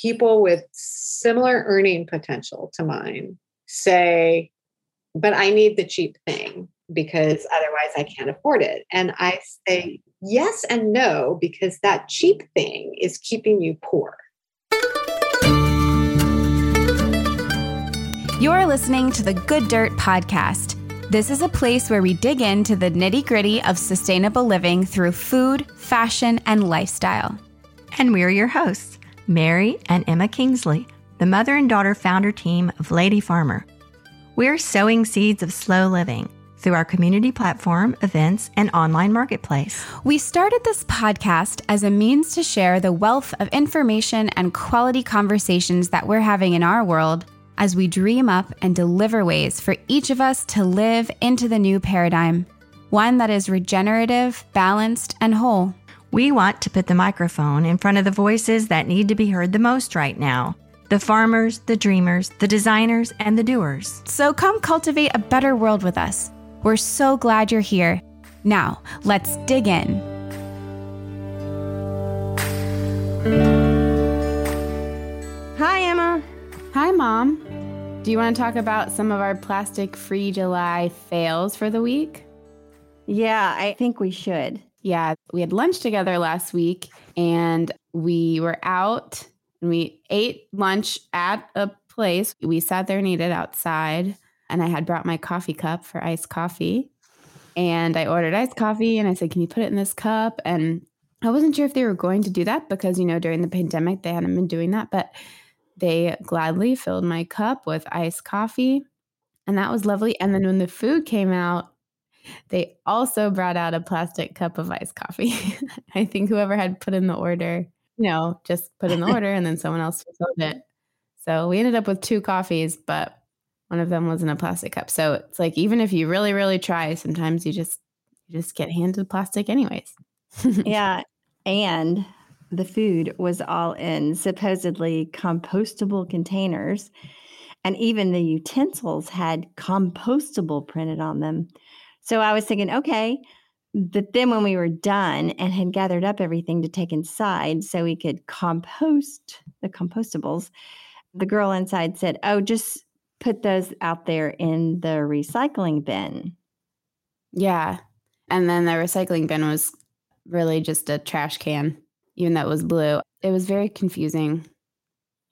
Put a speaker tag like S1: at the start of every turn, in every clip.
S1: people with similar earning potential to mine say, but I need the cheap thing because otherwise I can't afford it. And I say yes and no because that cheap thing is keeping you poor.
S2: You're listening to the Good Dirt Podcast. This is a place where we dig into the nitty gritty of sustainable living through food, fashion, and lifestyle.
S3: And we're your hosts, Mary and Emma Kingsley, the mother and daughter founder team of Lady Farmer. We're sowing seeds of slow living through our community platform, events, and online marketplace.
S2: We started this podcast as a means to share the wealth of information and quality conversations that we're having in our world as we dream up and deliver ways for each of us to live into the new paradigm, one that is regenerative, balanced, and whole.
S3: We want to put the microphone in front of the voices that need to be heard the most right now the farmers, the dreamers, the designers, and the doers.
S2: So come cultivate a better world with us. We're so glad you're here. Now, let's dig in.
S3: Hi, Emma.
S2: Hi, Mom. Do you want to talk about some of our plastic free July fails for the week?
S3: Yeah, I think we should.
S2: Yeah, we had lunch together last week and we were out and we ate lunch at a place. We sat there and ate it outside. And I had brought my coffee cup for iced coffee. And I ordered iced coffee and I said, Can you put it in this cup? And I wasn't sure if they were going to do that because, you know, during the pandemic, they hadn't been doing that. But they gladly filled my cup with iced coffee. And that was lovely. And then when the food came out, they also brought out a plastic cup of iced coffee. I think whoever had put in the order, you know, just put in the order and then someone else filled it. So we ended up with two coffees, but one of them was in a plastic cup. So it's like even if you really, really try, sometimes you just you just get handed plastic anyways.
S3: yeah. And the food was all in supposedly compostable containers. And even the utensils had compostable printed on them. So I was thinking, okay. But then when we were done and had gathered up everything to take inside so we could compost the compostables, the girl inside said, Oh, just put those out there in the recycling bin.
S2: Yeah. And then the recycling bin was really just a trash can, even though it was blue. It was very confusing.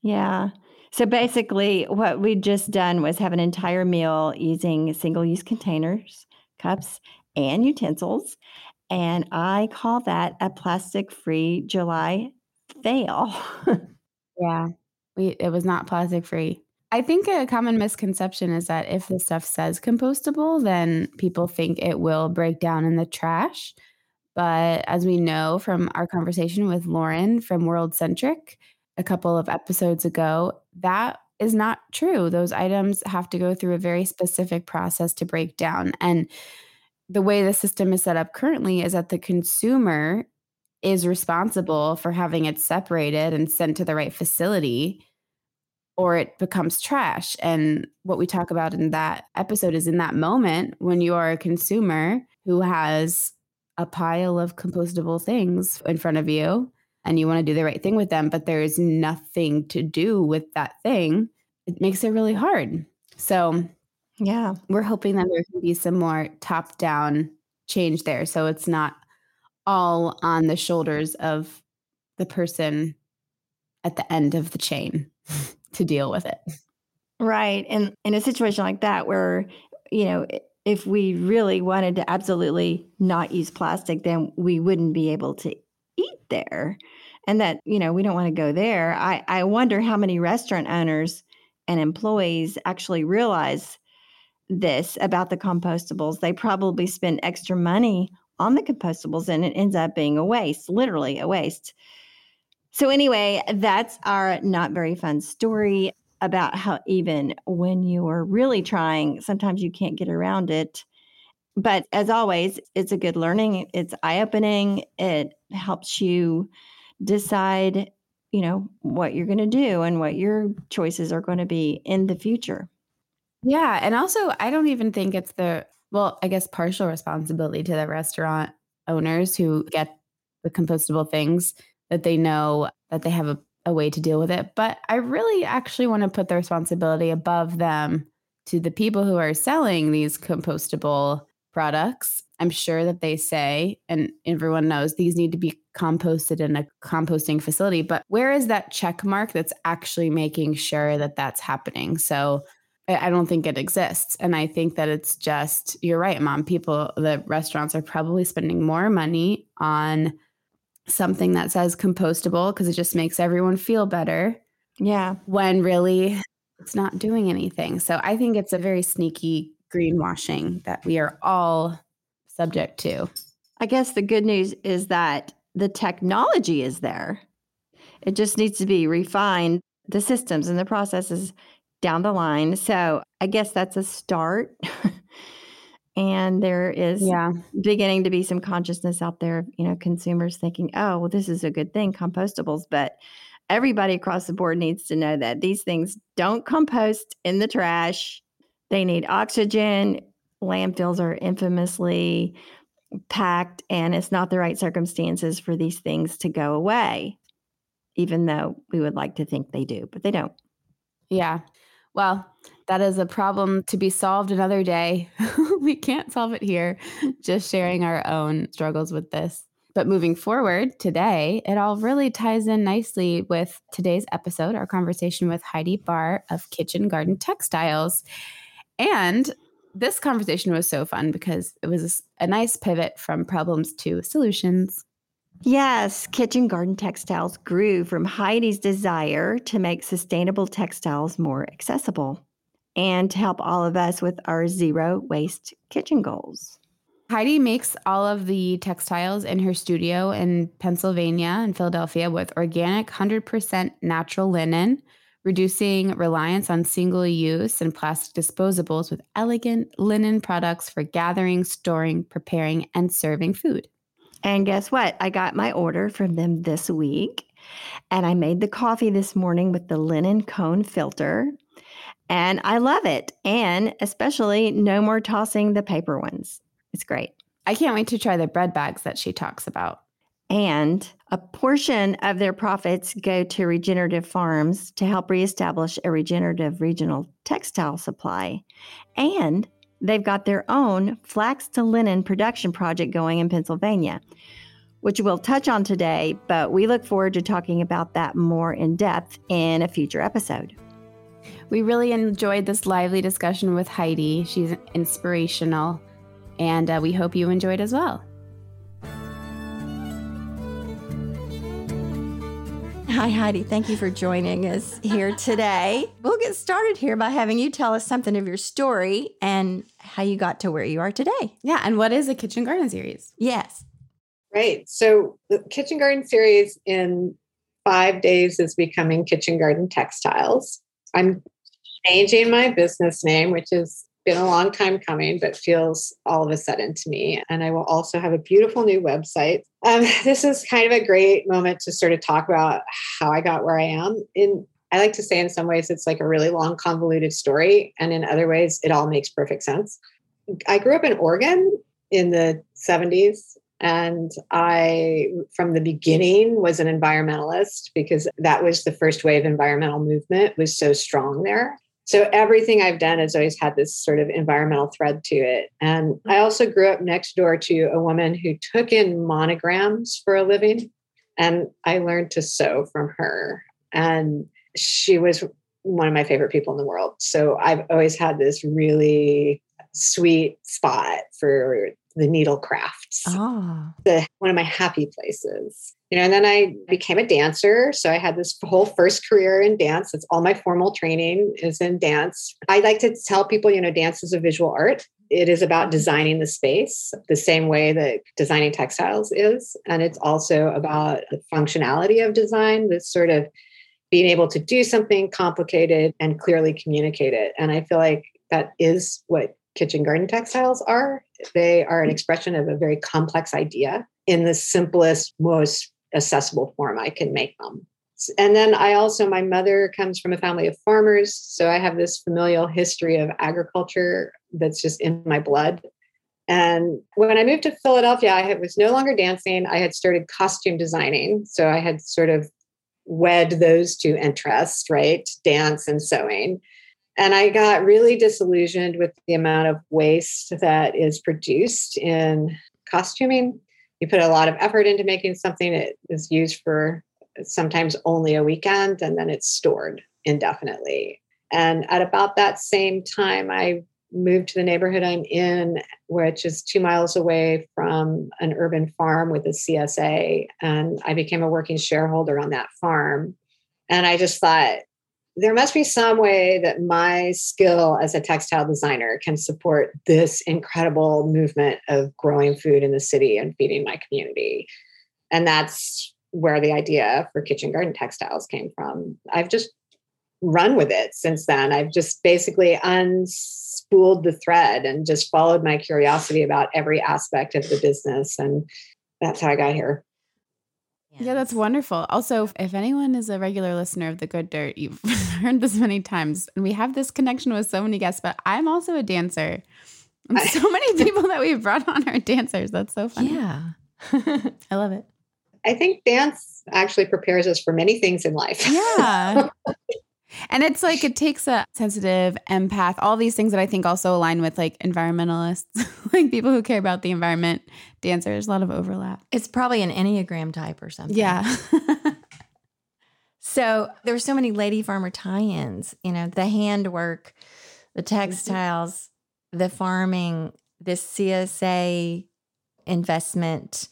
S3: Yeah. So basically, what we'd just done was have an entire meal using single use containers cups, and utensils. And I call that a plastic free July fail.
S2: yeah, we, it was not plastic free. I think a common misconception is that if the stuff says compostable, then people think it will break down in the trash. But as we know from our conversation with Lauren from World Centric a couple of episodes ago, that is not true. Those items have to go through a very mm-hmm. specific process to break down. And the way the system is set up currently is that the consumer is responsible for having it separated and sent to the right facility or it becomes trash. And what we talk about in that episode is in that moment when you are a consumer who has a pile of compostable things in front of you and you want to do the right thing with them, but there is nothing to do with that thing, it makes it really hard. So,
S3: yeah,
S2: we're hoping that there can be some more top down change there. So it's not all on the shoulders of the person at the end of the chain to deal with it.
S3: Right. And in a situation like that, where, you know, if we really wanted to absolutely not use plastic, then we wouldn't be able to eat there and that you know we don't want to go there i i wonder how many restaurant owners and employees actually realize this about the compostables. They probably spend extra money on the compostables and it ends up being a waste literally a waste. So anyway that's our not very fun story about how even when you are really trying sometimes you can't get around it but as always it's a good learning it's eye-opening it helps you decide, you know, what you're going to do and what your choices are going to be in the future.
S2: Yeah. And also, I don't even think it's the, well, I guess partial responsibility to the restaurant owners who get the compostable things that they know that they have a a way to deal with it. But I really actually want to put the responsibility above them to the people who are selling these compostable products. I'm sure that they say, and everyone knows these need to be composted in a composting facility. But where is that check mark that's actually making sure that that's happening? So I don't think it exists. And I think that it's just, you're right, mom. People, the restaurants are probably spending more money on something that says compostable because it just makes everyone feel better.
S3: Yeah.
S2: When really it's not doing anything. So I think it's a very sneaky greenwashing that we are all subject to.
S3: I guess the good news is that the technology is there. It just needs to be refined, the systems and the processes down the line. So I guess that's a start. and there is
S2: yeah.
S3: beginning to be some consciousness out there, you know, consumers thinking, oh, well, this is a good thing, compostables. But everybody across the board needs to know that these things don't compost in the trash. They need oxygen. Landfills are infamously packed, and it's not the right circumstances for these things to go away, even though we would like to think they do, but they don't.
S2: Yeah. Well, that is a problem to be solved another day. we can't solve it here, just sharing our own struggles with this. But moving forward today, it all really ties in nicely with today's episode, our conversation with Heidi Barr of Kitchen Garden Textiles. And this conversation was so fun because it was a nice pivot from problems to solutions.
S3: Yes, Kitchen Garden Textiles grew from Heidi's desire to make sustainable textiles more accessible and to help all of us with our zero waste kitchen goals.
S2: Heidi makes all of the textiles in her studio in Pennsylvania and Philadelphia with organic 100% natural linen, reducing reliance on single use and plastic disposables with elegant linen products for gathering, storing, preparing, and serving food.
S3: And guess what? I got my order from them this week. And I made the coffee this morning with the linen cone filter. And I love it. And especially no more tossing the paper ones. It's great.
S2: I can't wait to try the bread bags that she talks about.
S3: And a portion of their profits go to regenerative farms to help reestablish a regenerative regional textile supply. And they've got their own flax to linen production project going in Pennsylvania, which we'll touch on today, but we look forward to talking about that more in depth in a future episode.
S2: We really enjoyed this lively discussion with Heidi. She's inspirational, and uh, we hope you enjoyed as well.
S3: Hi, Heidi. Thank you for joining us here today. We'll get started here by having you tell us something of your story and how you got to where you are today.
S2: Yeah. And what is a kitchen garden series?
S3: Yes.
S1: Right. So, the kitchen garden series in five days is becoming Kitchen Garden Textiles. I'm changing my business name, which has been a long time coming, but feels all of a sudden to me. And I will also have a beautiful new website. Um, this is kind of a great moment to sort of talk about how I got where I am. In I like to say, in some ways, it's like a really long, convoluted story, and in other ways, it all makes perfect sense. I grew up in Oregon in the 70s and I, from the beginning, was an environmentalist because that was the first wave environmental movement was so strong there. So everything I've done has always had this sort of environmental thread to it. And I mm-hmm. also grew up next door to a woman who took in monograms for a living. And I learned to sew from her. And she was one of my favorite people in the world. So I've always had this really sweet spot for the needle crafts.
S3: Oh. Ah.
S1: The, one of my happy places. You know and then i became a dancer. So i had this whole first career in dance. It's all my formal training is in dance. I like to tell people you know dance is a visual art. It is about designing the space the same way that designing textiles is. And it's also about the functionality of design this sort of being able to do something complicated and clearly communicate it. And i feel like that is what kitchen garden textiles are they are an expression of a very complex idea in the simplest most accessible form I can make them. And then I also, my mother comes from a family of farmers. So I have this familial history of agriculture that's just in my blood. And when I moved to Philadelphia, I was no longer dancing. I had started costume designing. So I had sort of wed those two interests, right? Dance and sewing. And I got really disillusioned with the amount of waste that is produced in costuming. You put a lot of effort into making something that is used for sometimes only a weekend and then it's stored indefinitely. And at about that same time, I moved to the neighborhood I'm in, which is two miles away from an urban farm with a CSA. And I became a working shareholder on that farm. And I just thought, there must be some way that my skill as a textile designer can support this incredible movement of growing food in the city and feeding my community. And that's where the idea for kitchen garden textiles came from. I've just run with it since then. I've just basically unspooled the thread and just followed my curiosity about every aspect of the business. And that's how I got here.
S2: Yeah, that's wonderful. Also, if anyone is a regular listener of The Good Dirt, you've heard this many times, and we have this connection with so many guests, but I'm also a dancer. And so many people that we've brought on are dancers. That's so funny.
S3: Yeah.
S2: I love it.
S1: I think dance actually prepares us for many things in life.
S2: Yeah. and it's like it takes a sensitive empath, all these things that I think also align with like environmentalists, like people who care about the environment, dancers, a lot of overlap.
S3: It's probably an Enneagram type or something.
S2: Yeah.
S3: so there were so many lady farmer tie-ins, you know, the handwork, the textiles, the farming, this CSA investment,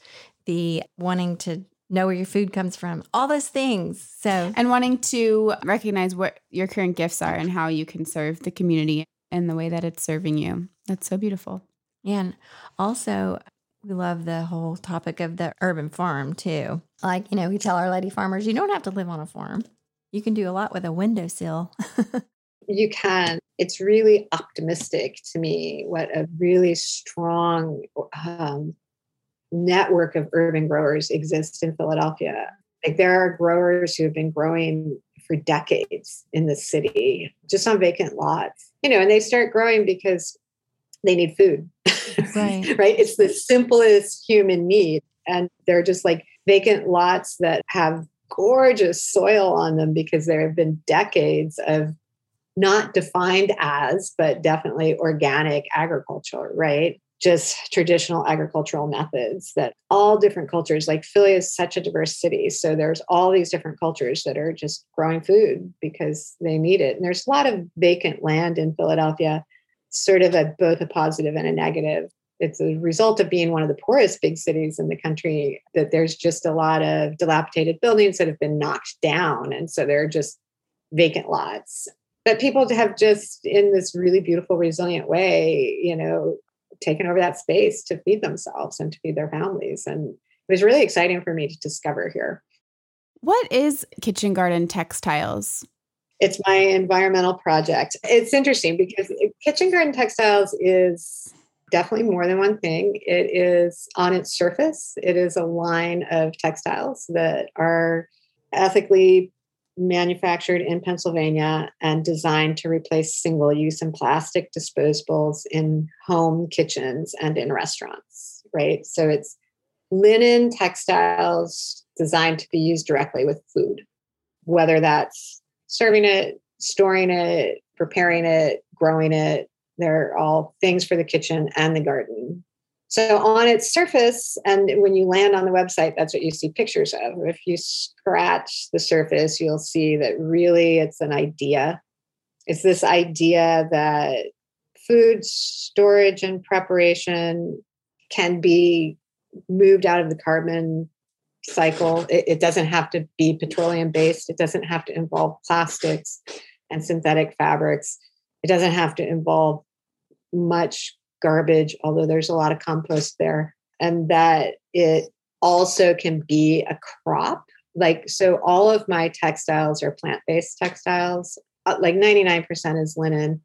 S3: the wanting to know where your food comes from, all those things. So,
S2: and wanting to recognize what your current gifts are and how you can serve the community and the way that it's serving you. That's so beautiful.
S3: And also, we love the whole topic of the urban farm too. Like, you know, we tell our lady farmers, you don't have to live on a farm. You can do a lot with a windowsill.
S1: you can. It's really optimistic to me what a really strong um, network of urban growers exists in Philadelphia. Like there are growers who have been growing for decades in the city, just on vacant lots, you know, and they start growing because they need food.
S3: Right.
S1: right. It's the simplest human need. And they're just like vacant lots that have gorgeous soil on them because there have been decades of not defined as, but definitely organic agriculture, right? just traditional agricultural methods that all different cultures like philly is such a diverse city so there's all these different cultures that are just growing food because they need it and there's a lot of vacant land in philadelphia sort of a both a positive and a negative it's a result of being one of the poorest big cities in the country that there's just a lot of dilapidated buildings that have been knocked down and so they're just vacant lots but people have just in this really beautiful resilient way you know taken over that space to feed themselves and to feed their families. And it was really exciting for me to discover here.
S2: What is Kitchen Garden Textiles?
S1: It's my environmental project. It's interesting because Kitchen Garden Textiles is definitely more than one thing. It is on its surface, it is a line of textiles that are ethically manufactured in Pennsylvania and designed to replace single use and plastic disposables in home kitchens and in restaurants, right? So it's linen textiles designed to be used directly with food, whether that's serving it, storing it, preparing it, growing it. They're all things for the kitchen and the garden. So on its surface, and when you land on the website, that's what you see pictures of. If you scratch the surface, you'll see that really it's an idea. It's this idea that food storage and preparation can be moved out of the carbon cycle. It, it doesn't have to be petroleum based. It doesn't have to involve plastics and synthetic fabrics. It doesn't have to involve much garbage, although there's a lot of compost there, and that it also can be a crop. Like, so all of my textiles are plant based textiles, uh, like 99% is linen,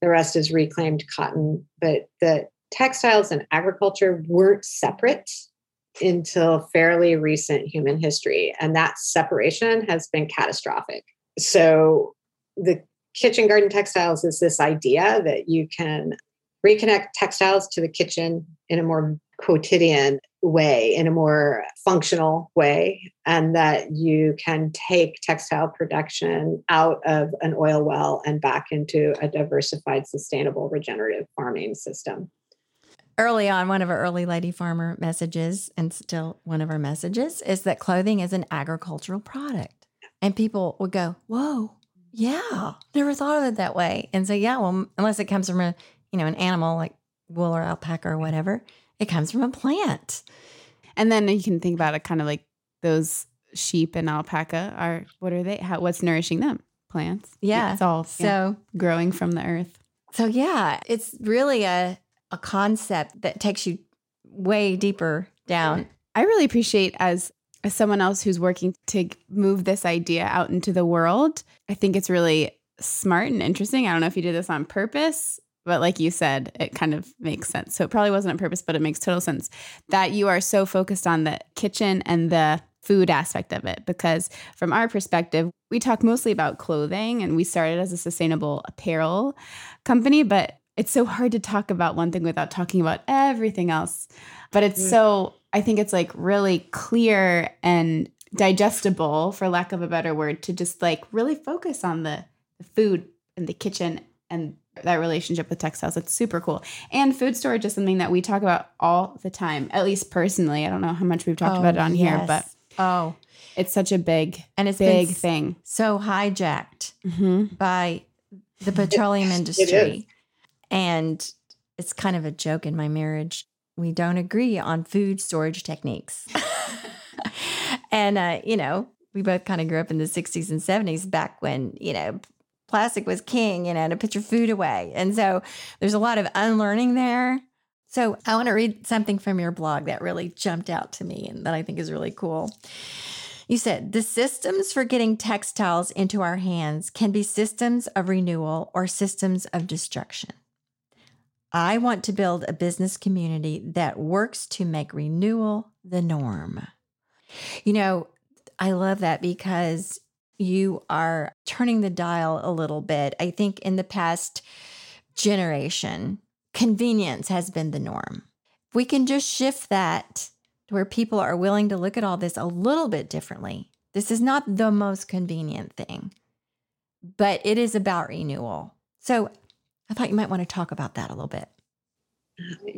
S1: the rest is reclaimed cotton. But the textiles and agriculture weren't separate until fairly recent human history. And that separation has been catastrophic. So the kitchen garden textiles is this idea that you can reconnect textiles to the kitchen in a more quotidian way, in a more functional way, and that you can take textile production out of an oil well and back into a diversified, sustainable, regenerative farming system.
S3: Early on, one of our early lady farmer messages, and still one of our messages, is that clothing is an agricultural product. And people would go, Whoa, yeah, never thought of it that way. And so, yeah, well, unless it comes from a, you know, an animal like wool or alpaca or whatever, it comes from a plant.
S2: And then you can think about it kind of like those sheep and alpaca are what are they? How what's nourishing them? Plants.
S3: Yeah.
S2: It's all
S3: So,
S2: yeah, growing from the earth.
S3: so yeah, it's really a a concept that takes you way deeper down. Mm-hmm.
S2: I really appreciate as as someone else who's working to move this idea out into the world. I think it's really smart and interesting. I don't know if you did this on purpose, but like you said, it kind of makes sense. So it probably wasn't on purpose, but it makes total sense that you are so focused on the kitchen and the food aspect of it because from our perspective, we talk mostly about clothing and we started as a sustainable apparel company, but it's so hard to talk about one thing without talking about everything else. But it's
S1: Mm.
S2: so, I think it's like really clear and digestible, for lack of a better word, to just like really focus on the, the food and the kitchen and that relationship with textiles. It's super cool. And food storage is something that we talk about all the time, at least personally. I don't know how much we've talked about it on here, but
S3: oh,
S2: it's such a big,
S3: and it's
S2: a
S3: big
S2: thing.
S3: so hijacked
S2: hmm
S3: by the petroleum industry. And it's kind of a joke in my marriage. We don't agree on food storage techniques. and, uh, you know, we both kind of grew up in the 60s and 70s back when, you know, plastic was king, you know, to put your food away. And so there's a lot of unlearning there. So I want to read something from your blog that really jumped out to me and that I think is really cool. You said the systems for getting textiles into our hands can be systems of renewal or systems of destruction. I want to build a business community that works to make renewal the norm. You know, I love that because you are turning the dial a little bit. I think in the past generation, convenience has been the norm. If we can just shift that to where people are willing to look at all this a little bit differently. This is not the most convenient thing, but it is about renewal. So I thought you might want to talk about that a little bit.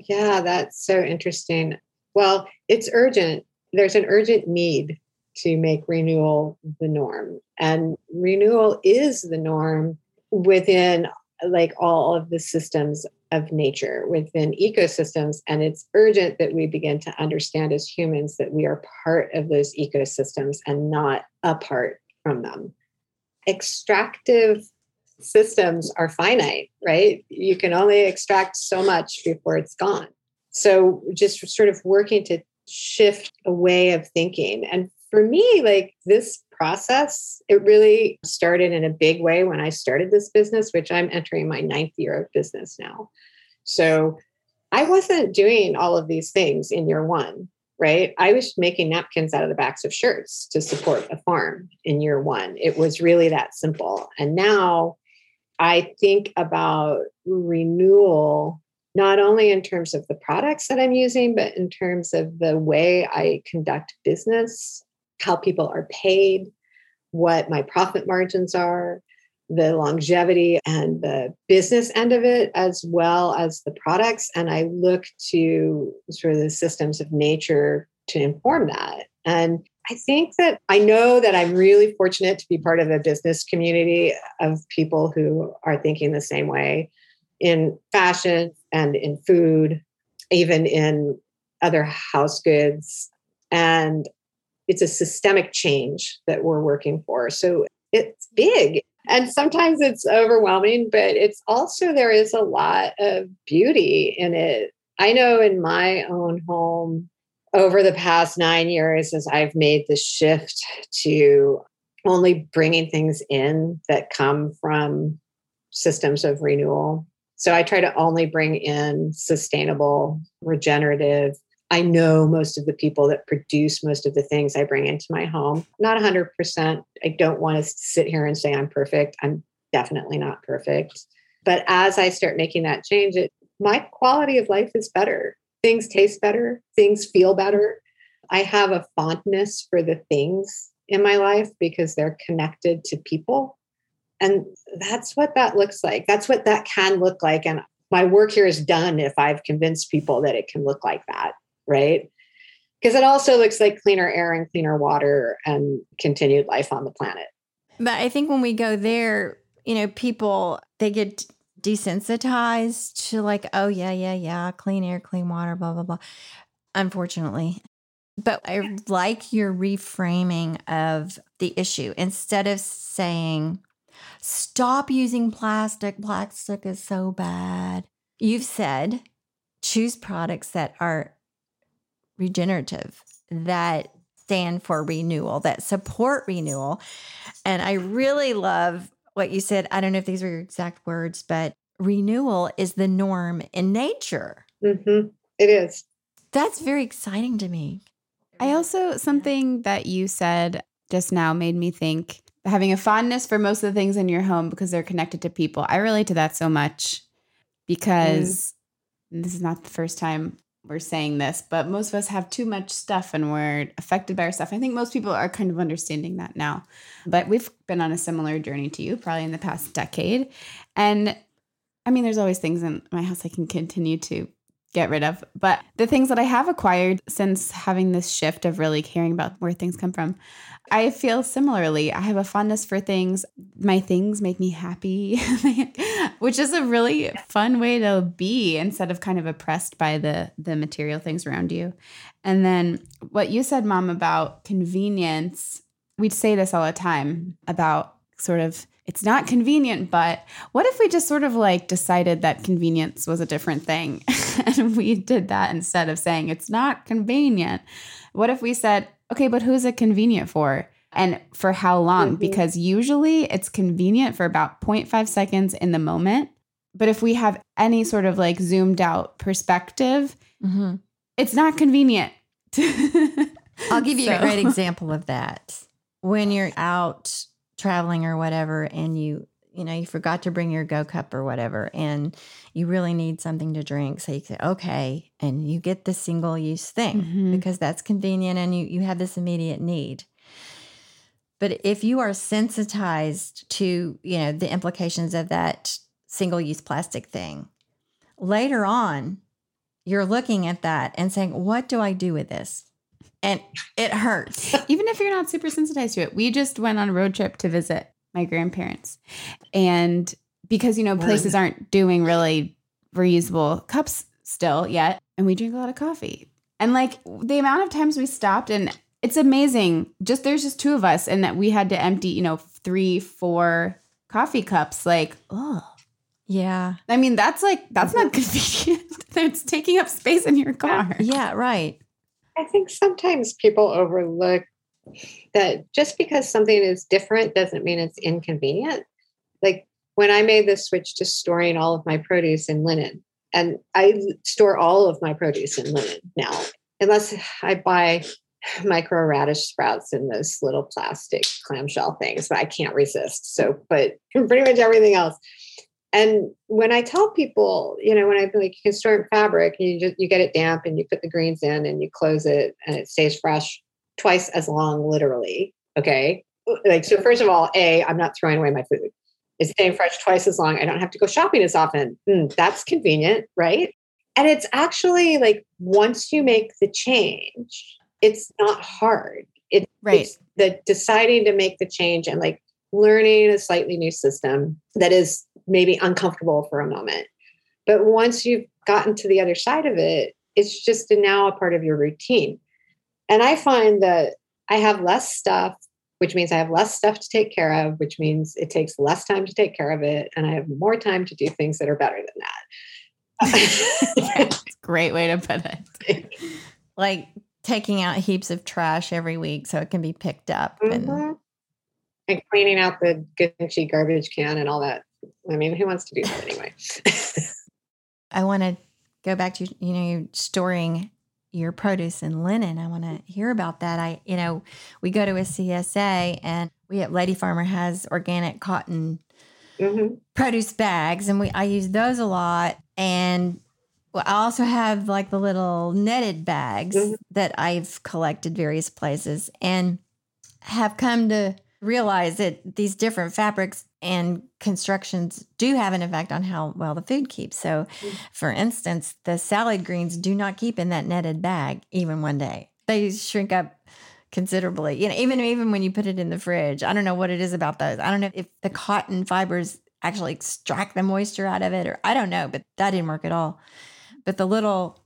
S1: Yeah, that's so interesting. Well, it's urgent. There's an urgent need to make renewal the norm. And renewal is the norm within like all of the systems of nature within ecosystems and it's urgent that we begin to understand as humans that we are part of those ecosystems and not apart from them extractive systems are finite right? You can only extract so much before it's gone. So just sort of working to shift a way of thinking. And for me like this process it really started in a big way when i started this business which i'm entering my ninth year of business now. So i wasn't doing all of these things in year one right? I was making napkins out of the backs of shirts to support a farm in year one. It was really that simple. And now i think about renewal not only in terms of the products that I'm using, but in terms of the way I conduct business, how people are paid, what my profit margins are, the longevity and the business end of it, as well as the products. And I look to sort of the systems of nature to inform that. And I think that I know that I'm really fortunate to be part of a business community of people who are thinking the same way in fashion and in food, even in other house goods. And it's a systemic change that we're working for. So it's big. And sometimes it's overwhelming, but it's also, there is a lot of beauty in it. I know in my own home, over the past nine years, as I've made the shift to only bringing things in that come from systems of renewal so I try to only bring in sustainable, regenerative. I know most of the people that produce most of the things I bring into my home. Not 100%. I don't want to sit here and say I'm perfect. I'm definitely not perfect. But as I start making that change, it, my quality of life is better. Things taste better, things feel better. I have a fondness for the things in my life because they're connected to people. And that's what that looks like. That's what that can look like. And my work here is done if I've convinced people that it can look like that, right? Because it also looks like cleaner air and cleaner water and continued life on the planet.
S3: But I think when we go there, you know, people they get desensitized to like, oh yeah, yeah, yeah, clean air, clean water, blah blah blah. Unfortunately. But I like your reframing of the issue. Instead of saying, stop using plastic, plastic is so bad. You've said, choose products that are regenerative, that stand for renewal, that support renewal. And I really love what you said. I don't know if these were your exact words, but renewal is the norm in nature.
S1: Mm-hmm. It is.
S3: That's very exciting to me.
S2: I also, something that you said just now made me think having a fondness for most of the things in your home because they're connected to people. I relate to that so much because mm. this is not the first time we're saying this, but most of us have too much stuff and we're affected by our stuff. I think most people are kind of understanding that now. But we've been on a similar journey to you, probably in the past decade. And I mean, there's always things in my house I can continue to get rid of. But the things that I have acquired since having this shift of really caring about where things come from, I feel similarly. I have a fondness for things. My things make me happy, which is a really fun way to be instead of kind of oppressed by the the material things around you. And then what you said mom about convenience, we'd say this all the time about sort of it's not convenient, but what if we just sort of like decided that convenience was a different thing and we did that instead of saying it's not convenient? What if we said, okay, but who's it convenient for? And for how long? Mm-hmm. Because usually it's convenient for about 0.5 seconds in the moment. But if we have any sort of like zoomed out perspective, mm-hmm. it's not convenient.
S3: I'll give you so. a great example of that. When you're out traveling or whatever and you you know you forgot to bring your go cup or whatever and you really need something to drink so you say okay and you get the single use thing mm-hmm. because that's convenient and you you have this immediate need but if you are sensitized to you know the implications of that single use plastic thing later on you're looking at that and saying what do i do with this and it hurts.
S2: Even if you're not super sensitized to it. We just went on a road trip to visit my grandparents. And because, you know, places aren't doing really reusable cups still yet, and we drink a lot of coffee. And like the amount of times we stopped and it's amazing. Just there's just two of us and that we had to empty, you know, three, four coffee cups. Like, oh.
S3: Yeah.
S2: I mean, that's like that's not convenient. it's taking up space in your car.
S3: Yeah, right.
S1: I think sometimes people overlook that just because something is different doesn't mean it's inconvenient. Like when I made the switch to storing all of my produce in linen, and I store all of my produce in linen now, unless I buy micro radish sprouts in those little plastic clamshell things, but I can't resist. So, but pretty much everything else. And when I tell people, you know, when I like you can store in fabric, you just you get it damp and you put the greens in and you close it and it stays fresh twice as long, literally. Okay. Like so first of all, A, I'm not throwing away my food. It's staying fresh twice as long. I don't have to go shopping as often. Mm, that's convenient, right? And it's actually like once you make the change, it's not hard. It, right. It's the deciding to make the change and like learning a slightly new system that is maybe uncomfortable for a moment. But once you've gotten to the other side of it, it's just now a part of your routine. And I find that I have less stuff, which means I have less stuff to take care of, which means it takes less time to take care of it. And I have more time to do things that are better than
S2: that. Great way to put it.
S3: like taking out heaps of trash every week so it can be picked up.
S1: Mm-hmm. And and cleaning out the Gucci garbage can and all that. I mean, who wants to do that anyway?
S3: I want to go back to you know storing your produce and linen. I want to hear about that. I you know we go to a CSA and we at Lady Farmer has organic cotton mm-hmm. produce bags, and we I use those a lot. And I also have like the little netted bags
S1: Mhm.
S3: that I've collected various places and have come to realize that these different fabrics and constructions do have an effect on how well the food keeps. So,
S1: Mhm.
S3: for instance, the salad greens do not keep in that netted bag even one day. They shrink up considerably. You know, even even when you put it in the fridge. I don't know what it is about those. I don't know if the cotton fibers actually extract the moisture out of it or I don't know, but that didn't work at all. But the little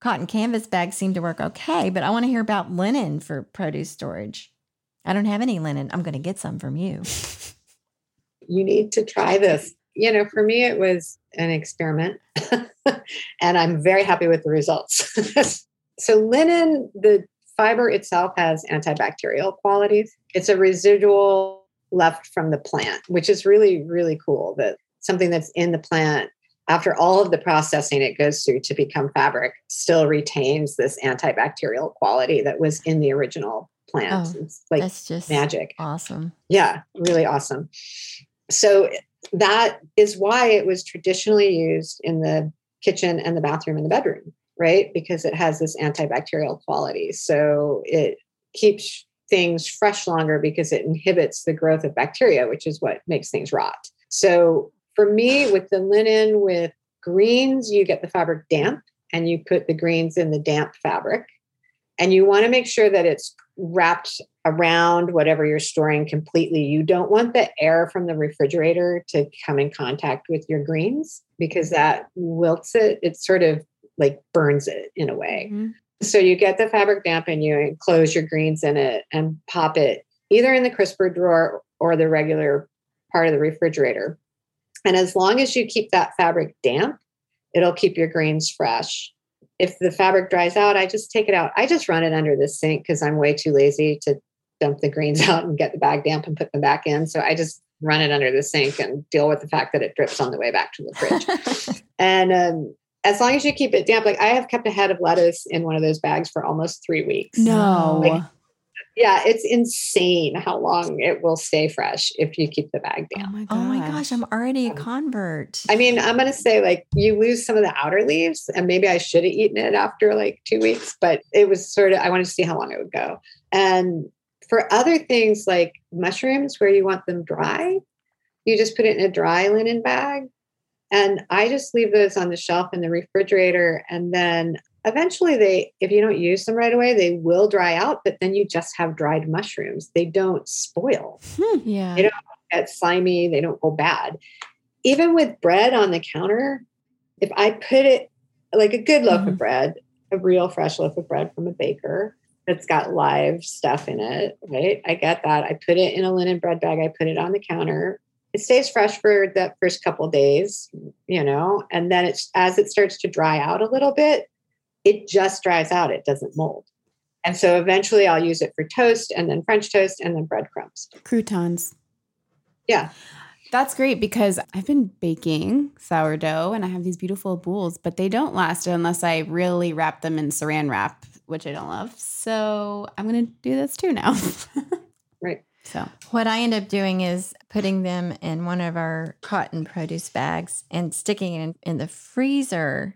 S3: cotton canvas bags seem to work okay, but I want to hear about linen for produce storage. I don't have any linen. I'm going to get some from you.
S1: you need to try this. You know, for me, it was an experiment, and I'm very happy with the results. so, linen, the fiber itself has antibacterial qualities. It's a residual left from the plant, which is really, really cool that something that's in the plant after all of the processing it goes through to become fabric still retains this antibacterial quality that was in the original plant.
S3: Oh,
S1: it's like
S3: That's just
S1: magic.
S3: awesome.
S1: Yeah, really awesome. So eh, that is why it was traditionally used in the kitchen and the bathroom and the bedroom, right? Because it has this antibacterial quality. So it keeps things fresh longer because it inhibits the growth of bacteria, which is what makes things rot. So for me, with the linen, with greens, you get the fabric damp and you put the greens in the damp fabric. And you want to make sure that it's wrapped around whatever you're storing completely. You don't want the air from the refrigerator to come in contact with your greens because that wilts it. It sort of like burns it in a way.
S3: Mhm.
S1: So you get the fabric damp and you enclose your greens in it and pop it either in the crisper drawer or the regular part of the refrigerator. And as long as you keep that fabric damp, it'll keep your greens fresh. If the fabric dries out, I just take it out. I just run it under the sink because I'm way too lazy to dump the greens out and get the bag damp and put them back in. So I just run it under the sink and deal with the fact that it drips on the way back to the fridge. and um, as long as you keep it damp, like I have kept a head of lettuce in one of those bags for almost three weeks.
S2: No.
S1: Like, Yeah, it's insane how long it will stay fresh if you keep the bag
S2: oh,
S1: oh
S2: my gosh.
S3: oh my gosh, I'm already a um, convert.
S1: I mean, I'm going to say like you lose some of the outer leaves, and maybe I should have eaten it after like two weeks, but it was sort of, I wanted to see how long it would go. And for other things like mushrooms, where you want them dry, you just put it in a dry linen bag. And I just leave those on the shelf in the refrigerator. And then eventually, they, if you don't use them right away, they will dry out, but then you just have dried mushrooms. They don't spoil
S3: yeah.
S1: They don't get slimy, they don't go bad. Even with bread on the counter, if I put it like a good loaf
S3: Mhm.
S1: of bread, a real fresh loaf of bread from a baker that's got live stuff in it, right? I get that. I put it in a linen bread bag, I put it on the counter. It stays fresh for that first couple days, you know, and then it's as it starts to dry out a little bit, it just dries out, it doesn't mold. And so eventually I'll use it for toast and then French toast and then breadcrumbs.
S2: Croutons.
S1: Yeah.
S2: That's great because I've been baking sourdough and I have these beautiful boules, but they don't last unless I really wrap them in saran wrap, which I don't love. So I'm going to do this too now.
S1: Right.
S2: So,
S3: What I end up doing is putting them in one of our cotton produce bags and sticking it in, in the freezer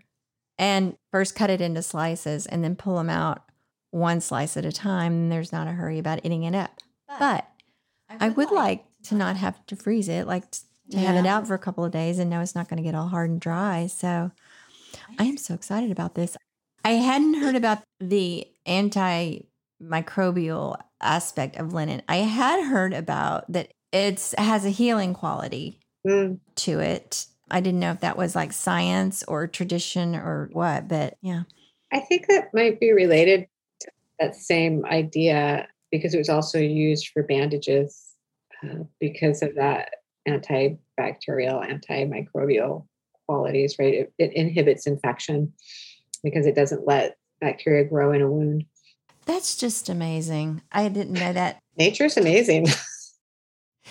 S3: and first cut it into slices and then pull them out one slice at a time. And there's not a hurry about eating it up. But I would like to not have to freeze it, like t- to have it out for a couple of days and know it's not going to get all hard and dry. So I am so excited about this. I hadn't heard about the antimicrobial aspect of linen. I had heard about that it has a healing quality
S1: Mm.
S3: to it. I didn't know if that was like science or tradition or what, but yeah.
S1: I think that might be related to that same idea because it was also used for bandages uh, because of that antibacterial, antimicrobial qualities, right? It, it inhibits infection because it doesn't let bacteria grow in a wound.
S3: That's just amazing. I didn't know that.
S1: Nature's amazing.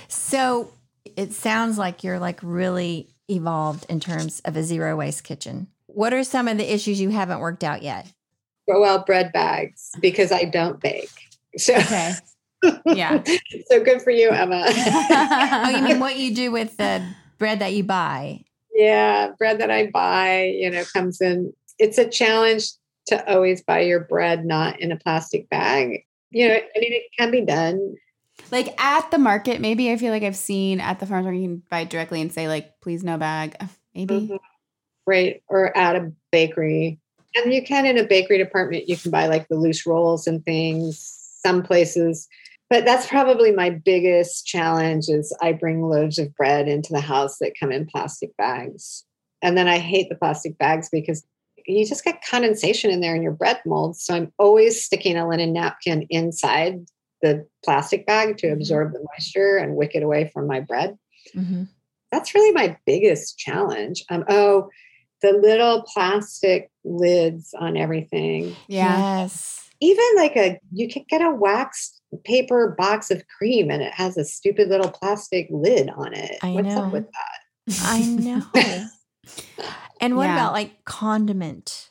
S3: So it sounds like you're like really evolved in terms of a zero waste kitchen. What are some of the issues you haven't worked out yet?
S1: well, bread bags because I don't bake. So,
S2: okay. Yeah.
S1: so good for you, Emma.
S3: Oh, you mean what you do with the bread that you buy?
S1: Yeah, bread that I buy, you know, comes in it's a challenge to always buy your bread not in a plastic bag. You know, I mean, it can be done.
S2: Like at the market, maybe I feel like I've seen at the farmer's market you can buy directly and say like, please no bag. Maybe.
S1: Mhm. Right. Or at a bakery. And you can in a bakery department, you can buy like the loose rolls and things, some places. But that's probably my biggest challenge is I bring loaves of bread into the house that come in plastic bags. And then I hate the plastic bags because you just get condensation in there in your bread mold. So I'm always sticking a linen napkin inside the plastic bag to
S3: Mhm.
S1: absorb the moisture and wick it away from my bread
S3: Mhm.
S1: that's really my biggest challenge. Um, oh, the little plastic lids on everything.
S2: Yeah.
S3: Yes.
S1: Even like a, you can get a waxed paper box of cream and it has a stupid little plastic lid on it.
S3: I
S1: What's
S3: know.
S1: up with that?
S3: I know. and what
S2: Yeah.
S3: about like condiment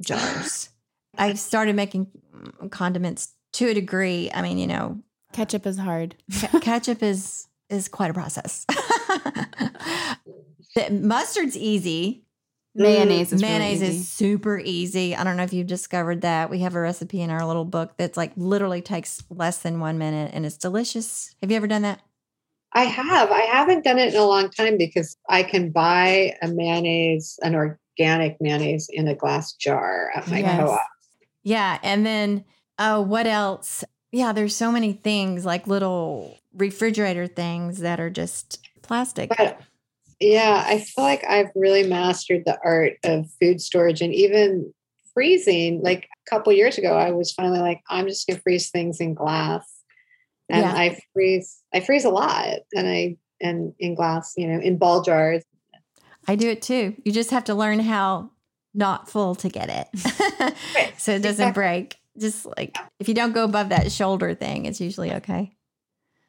S3: jars? I've started making condiments to a degree. I mean, you know,
S2: Ketchup is hard.
S3: Ke- ketchup is is quite a process. the mustard's easy.
S2: Mayonnaise mm, is
S3: Mayonnaise
S2: really easy.
S3: is super easy. I don't know if you've discovered that. We have a recipe in our little book that's like literally takes less than one minute and it's delicious. Have you ever done that?
S1: I have. I haven't done it in a long time because I can buy a mayonnaise, an organic mayonnaise in a glass jar at my
S2: Yes.
S1: co-op.
S3: Yeah. And then oh, what else? Yeah, there's so many things like little refrigerator things that are just plastic.
S1: But yeah, I feel like I've really mastered the art of food storage and even freezing. Like a couple years ago, I was finally like, I'm just gonna freeze things in glass. And
S3: Yeah.
S1: I freeze I freeze a lot and I and in glass, you know, in ball jars.
S3: I do it too. You just have to learn how not full to get it. So it doesn't
S1: exactly.
S3: break. Just like if you don't go above that shoulder thing, it's usually okay.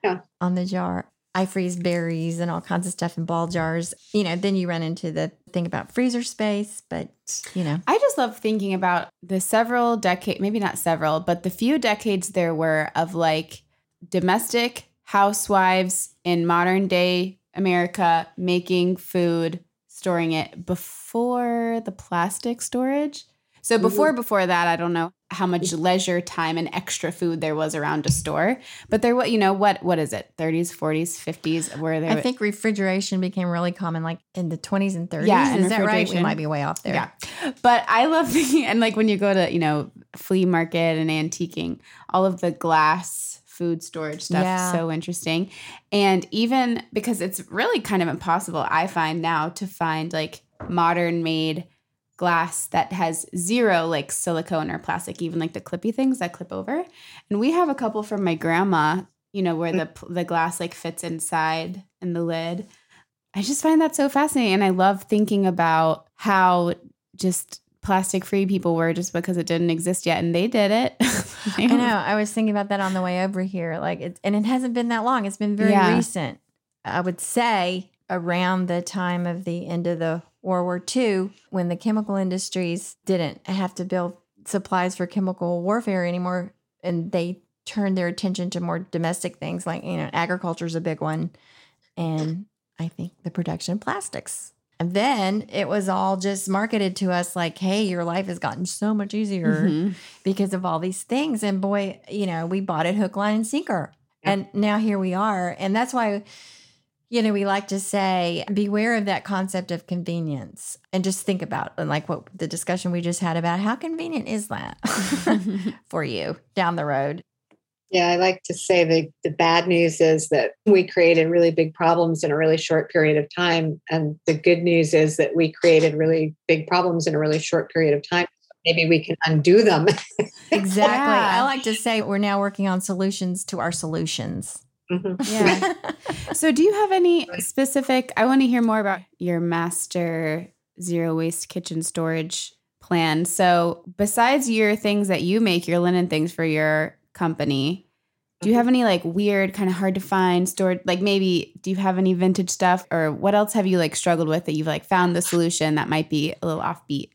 S1: Yeah.
S3: On the jar. I freeze berries and all kinds of stuff in ball jars. You know, then you run into the thing about freezer space, but you know.
S2: I just love thinking about the several decade, maybe not several, but the few decades there were of like domestic housewives in modern day America making food, storing it before the plastic storage. So mm-hmm. before before that, I don't know how much mm-hmm. leisure time and extra food there was around a store. But there was, you know, what what is it? 30s, 40s, 50s, where there
S3: I think refrigeration became really common like in the 20s and 30s.
S2: Yeah,
S3: Is that right? We might be way off there.
S2: Yeah. But I love thinking, and like when you go to, you know, flea market and antiquing, all of the glass food storage stuff
S3: Yeah.
S2: so interesting. And even because it's really kind of impossible, I find now to find like modern made glass that has zero like silicone or plastic, even like the clippy things that clip over. And we have a couple from my grandma, you know, where the the glass like fits inside in the lid. I just find that so fascinating. And I love thinking about how just plastic free people were just because it didn't exist yet. And they did it.
S3: I know. I was thinking about that on the way over here. Like, it, and it hasn't been that long. It's been very
S2: Yeah.
S3: recent. I would say around the time of the end of the World War II, when the chemical industries didn't have to build supplies for chemical warfare anymore, and they turned their attention to more domestic things, like you know, agriculture is a big one, and I think the production of plastics. And then it was all just marketed to us like, hey, your life has gotten so much easier
S2: Mhm.
S3: because of all these things. And boy, you know, we bought it hook, line, and sinker.
S1: Yeah.
S3: And now here we are. And that's why, you know, we like to say, beware of that concept of convenience and just think about, and like what the discussion we just had about how convenient is that for you down the road?
S1: Yeah, I like to say the, the bad news is that we created really big problems in a really short period of time. And the good news is that we created really big problems in a really short period of time. Maybe we can undo them.
S3: Exactly.
S2: Yeah.
S3: I like to say we're now working on solutions to our solutions.
S1: Mhm.
S2: Yeah. so, do you have any specific? I want to hear more about your master zero waste kitchen storage plan. So, besides your things that you make, your linen things for your company, do you have any like weird, kind of hard to find stored? Like maybe, do you have any vintage stuff, or what else have you like struggled with that you've like found the solution that might be a little offbeat?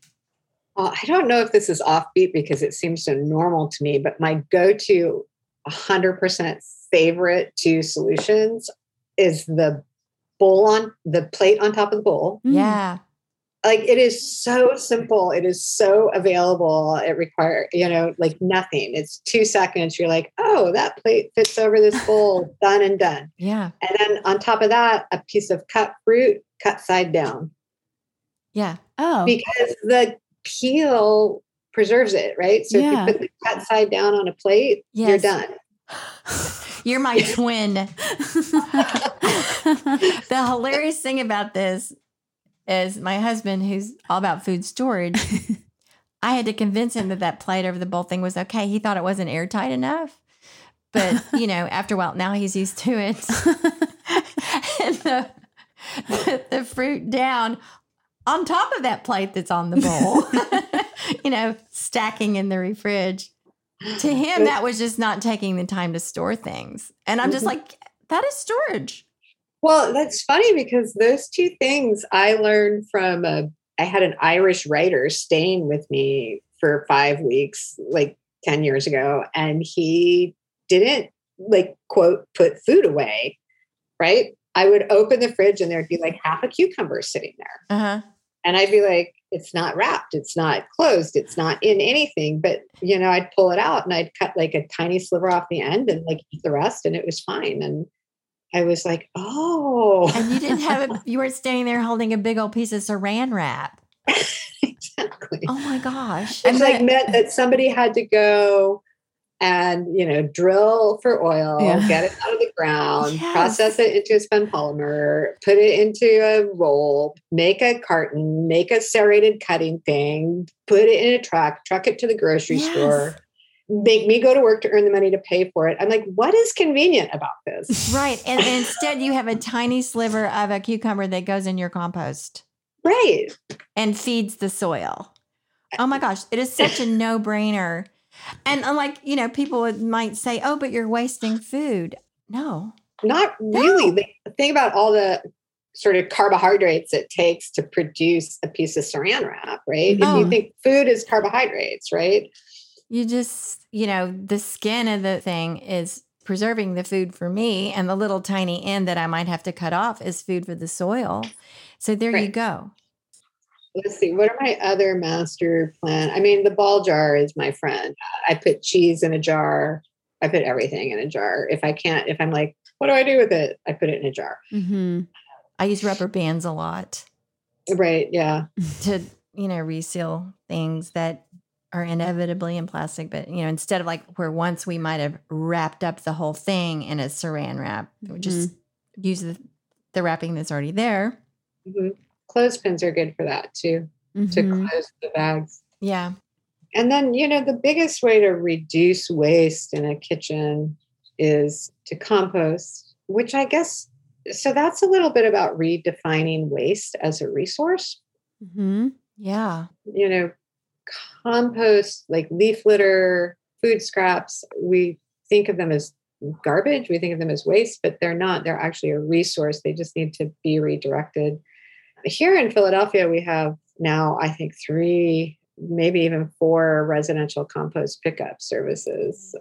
S1: Well, I don't know if this is offbeat because it seems so normal to me, but my go to 100% favorite two solutions is the bowl on the plate on top of the bowl.
S2: Mm.
S3: yeah.
S1: like it is so simple. It is so available. It requires you know like nothing. It's two seconds. You're like oh that plate fits over this bowl. Done and done.
S3: Yeah.
S1: and then on top of that a piece of cut fruit cut side down.
S3: Yeah.
S2: Oh,
S1: because the peel preserves it right so
S2: Yeah.
S1: if you put the cut side down on a plate you're done
S3: You're my twin. the hilarious thing about this is my husband, who's all about food storage, I had to convince him that that plate over the bowl thing was okay. He thought it wasn't airtight enough. But, you know, after a while, now he's used to it. and the, the, the fruit down on top of that plate that's on the bowl, you know, stacking in the refrige. To him, that was just not taking the time to store things. And I'm just
S1: Mhm.
S3: like, that is storage.
S1: Well, that's funny because those two things I learned from a, I had an Irish writer staying with me for five weeks, like 10 years ago, and he didn't like quote put food away, right? I would open the fridge and there'd be like half a cucumber sitting there.
S3: Uh huh.
S1: And I'd be like, it's not wrapped, it's not closed, it's not in anything. But you know, I'd pull it out and I'd cut like a tiny sliver off the end and like eat the rest, and it was fine. And I was like, oh,
S3: And you didn't have it, you weren't standing there holding a big old piece of saran wrap.
S1: exactly.
S3: Oh my gosh.
S1: It's like meant that somebody had to go and you know drill for oil,
S2: Yeah.
S1: get it out of the ground,
S3: Yes.
S1: process it into a spun polymer, put it into a roll, make a carton, make a serrated cutting thing, put it in a truck, truck it to the grocery
S3: Yes.
S1: store, make me go to work to earn the money to pay for it. I'm like, what is convenient about this?
S3: Right. And instead, you have a tiny sliver of a cucumber that goes in your compost
S1: right.
S3: and feeds the soil. Oh my gosh. It is such a no brainer. And like, you know, people might say, oh, but you're wasting food. No.
S1: Not really. The thing about all the sort of carbohydrates it takes to produce a piece of saran wrap, right? If
S3: Oh.
S1: you think food is carbohydrates, right?
S3: You just, you know, the skin of the thing is preserving the food for me, and the little tiny end that I might have to cut off is food for the soil. So there you go.
S1: Let's see. What are my other master plan? I mean, the ball jar is my friend. I put cheese in a jar. I put everything in a jar. If I can't, if I'm like, what do I do with it? I put it in a jar.
S2: hmm
S3: I use rubber bands a lot
S1: Right. Yeah.
S3: to, you know, reseal things that are inevitably in plastic. But, you know, instead of like where once we might have wrapped up the whole thing in a saran wrap, we just use the, the wrapping that's already there.
S1: Mhm. Clothespins are good for that too, to
S2: Mhm.
S1: close the bags.
S3: Yeah.
S1: And then, you know, the biggest way to reduce waste in a kitchen is to compost, which I guess, so that's a little bit about redefining waste as a resource.
S2: Mhm.
S3: Yeah.
S1: You know, compost, like leaf litter, food scraps, we think of them as garbage, we think of them as waste, but they're not. They're actually a resource. They just need to be redirected. Here in Philadelphia, we have now, I think, three, maybe even four residential compost pickup services.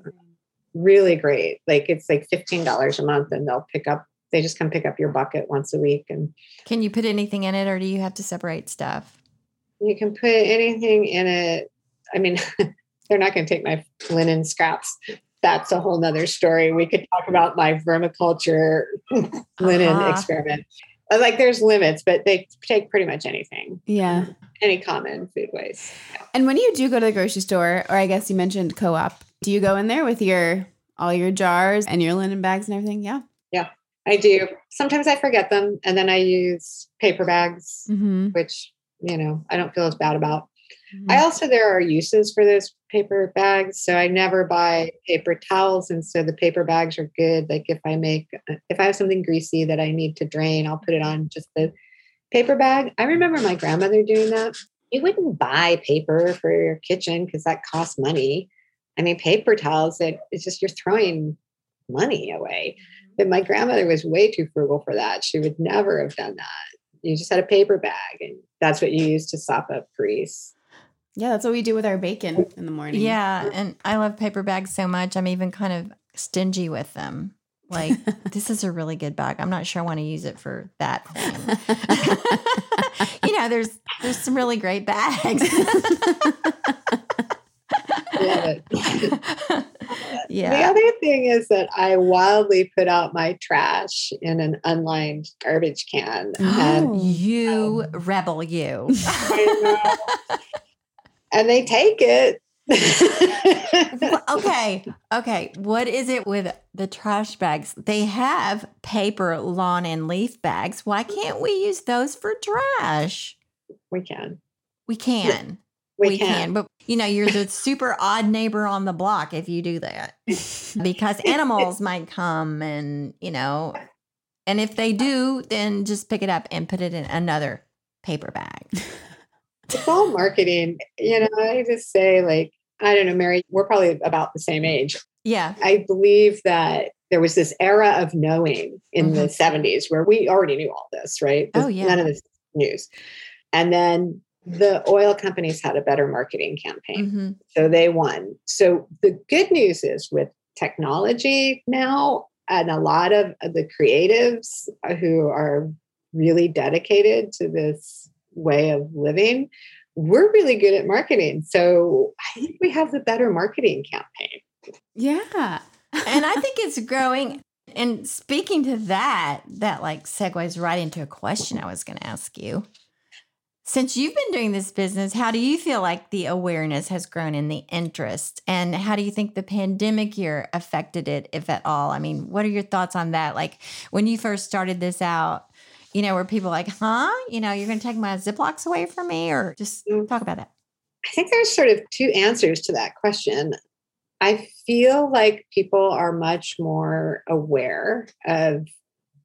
S1: Really great. Like it's like $15 a month and they'll pick up, they just come pick up your bucket once a week and
S3: Can you put anything in it or do you have to separate stuff?
S1: you can put anything in it. I mean, they're not going to take my linen scraps. That's a whole nother story. We could talk about my vermiculture linen
S3: Uh-huh.
S1: experiment. Uh, Like there's limits, but they take pretty much anything,
S2: Yeah.
S1: any common food waste.
S2: And when you do go to the grocery store, or I guess you mentioned co-op, do you go in there with your all your jars and your linen bags and everything? Yeah. Yeah.
S1: I do. Sometimes I forget them and then I use paper bags,
S2: Mm-hmm.
S1: which, you know, I don't feel as bad about. I mm-hmm. also there are uses for those paper bags, so I never buy paper towels, and so the paper bags are good. Like if I make uh, if I have something greasy that I need to drain, I'll put it on just the paper bag. I remember my grandmother doing that. You wouldn't buy paper for your kitchen because that costs money. I mean, paper towels, it, it's just you're throwing money away. Mm-hmm. But my grandmother was way too frugal for that. She would never have done that. You just had a paper bag, and that's what you use to sop up grease.
S2: Yeah, that's what we do with our bacon in the morning.
S3: Yeah, and I love paper bags so much. I'm even kind of stingy with them. Like, this is a really good bag. I'm not sure I want to use it for that thing. you know, there's there's some really great bags.
S1: yeah. The other thing is that I wildly put out my trash in an unlined garbage can.
S3: Oh, and, you um, rebel, you.
S1: And they take it.
S3: okay. Okay. What is it with the trash bags? They have paper lawn and leaf bags. Why can't we use those for trash?
S1: We can.
S3: We can.
S1: We, we can. can.
S3: But you know, you're the super odd neighbor on the block if you do that. because animals might come and, you know, and if they do, then just pick it up and put it in another paper bag.
S1: It's all marketing. You know, I just say, like, I don't know, Mary, we're probably about the same age.
S3: Yeah.
S1: I believe that there was this era of knowing in mm-hmm. the 70s where we already knew all this, right?
S3: oh, yeah.
S1: None of this news. And then the oil companies had a better marketing campaign. Mm-hmm. So they won. So the good news is with technology now, and a lot of the creatives who are really dedicated to this way of living, we're really good at marketing. So I think we have the better marketing campaign.
S3: Yeah. and I think it's growing. And speaking to that, that like segues right into a question I was going to ask you. Since you've been doing this business, how do you feel like the awareness has grown in the interest? And how do you think the pandemic year affected it, if at all? I mean, what are your thoughts on that? Like when you first started this out, you know, were people like, huh? You know, you're going to take my Ziplocs away from me? Or just mm. talk about that.
S1: I think there's sort of two answers to that question. I feel like people are much more aware of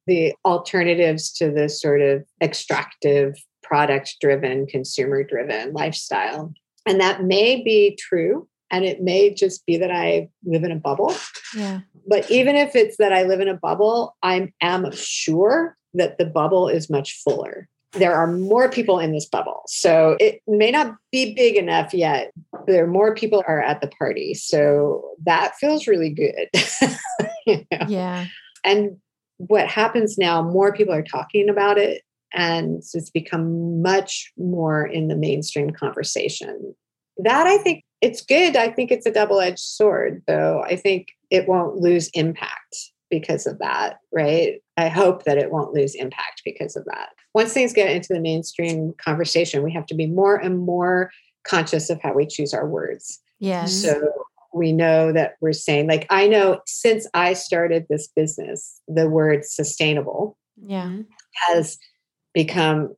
S1: the alternatives to the sort of extractive product driven, consumer driven lifestyle. And that may be true. And it may just be that I live in a bubble.
S3: Yeah.
S1: But even if it's that I live in a bubble, I am sure that the bubble is much fuller. There are more people in this bubble. So it may not be big enough yet. There are more people are at the party. So that feels really good.
S3: you know? Yeah.
S1: And what happens now, more people are talking about it and it's become much more in the mainstream conversation. That I think it's good. I think it's a double edged sword, though. I think it won't lose impact because of that, right? I hope that it won't lose impact because of that. Once things get into the mainstream conversation, we have to be more and more conscious of how we choose our words.
S3: Yeah.
S1: So we know that we're saying, like, I know since I started this business, the word sustainable
S3: yeah.
S1: has become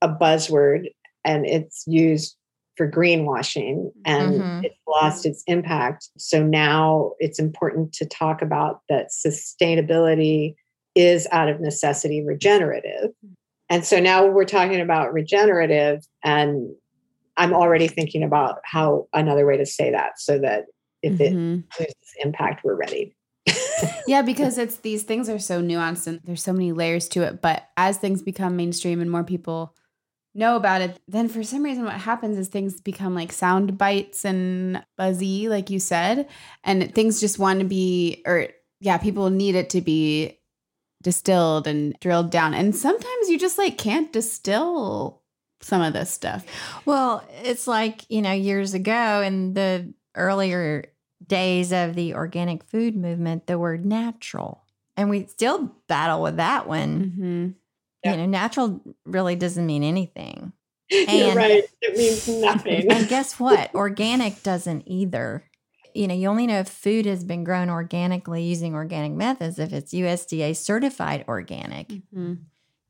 S1: a buzzword and it's used for greenwashing and mm-hmm. it's lost its impact. So now it's important to talk about that sustainability is out of necessity regenerative. And so now we're talking about regenerative, and I'm already thinking about how another way to say that so that if mm-hmm. it loses impact, we're ready
S2: yeah, because it's these things are so nuanced and there's so many layers to it. But as things become mainstream and more people know about it, then for some reason, what happens is things become like sound bites and buzzy, like you said, and things just want to be, or yeah, people need it to be distilled and drilled down. And sometimes you just like can't distill some of this stuff.
S3: Well, it's like, you know, years ago in the earlier days of the organic food movement the word natural. And we still battle with that one. Mm-hmm. Yeah. You know, natural really doesn't mean anything.
S1: And, You're right. It means nothing.
S3: and guess what? Organic doesn't either. You know, you only know if food has been grown organically using organic methods if it's USDA certified organic. Mm-hmm.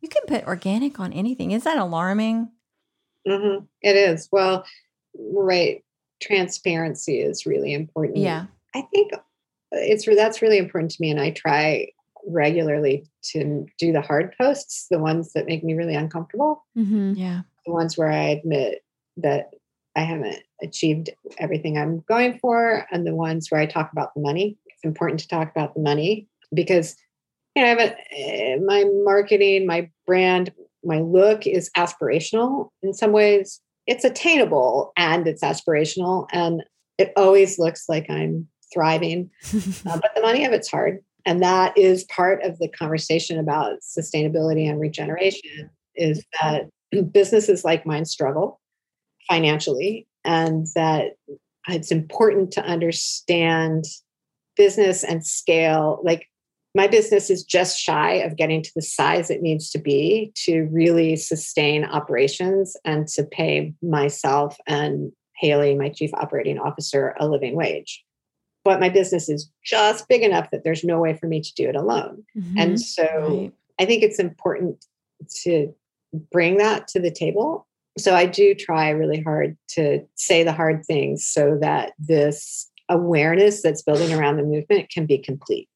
S3: You can put organic on anything. Is that alarming?
S1: Mm-hmm. It is. Well, right transparency is really important.
S3: Yeah.
S1: I think it's that's really important to me and I try regularly to do the hard posts, the ones that make me really uncomfortable.
S3: Mm-hmm. Yeah.
S1: The ones where I admit that I haven't achieved everything I'm going for, and the ones where I talk about the money. It's important to talk about the money because you know, I have a, eh, my marketing, my brand, my look is aspirational in some ways it's attainable and it's aspirational and it always looks like i'm thriving uh, but the money of it's hard and that is part of the conversation about sustainability and regeneration is that businesses like mine struggle financially and that it's important to understand business and scale like my business is just shy of getting to the size it needs to be to really sustain operations and to pay myself and Haley, my chief operating officer, a living wage. But my business is just big enough that there's no way for me to do it alone.
S2: Mm-hmm.
S1: And so
S3: Right.
S1: I think it's important to bring that to the table. So I do try really hard to say the hard things so that this awareness that's building around the movement can be complete.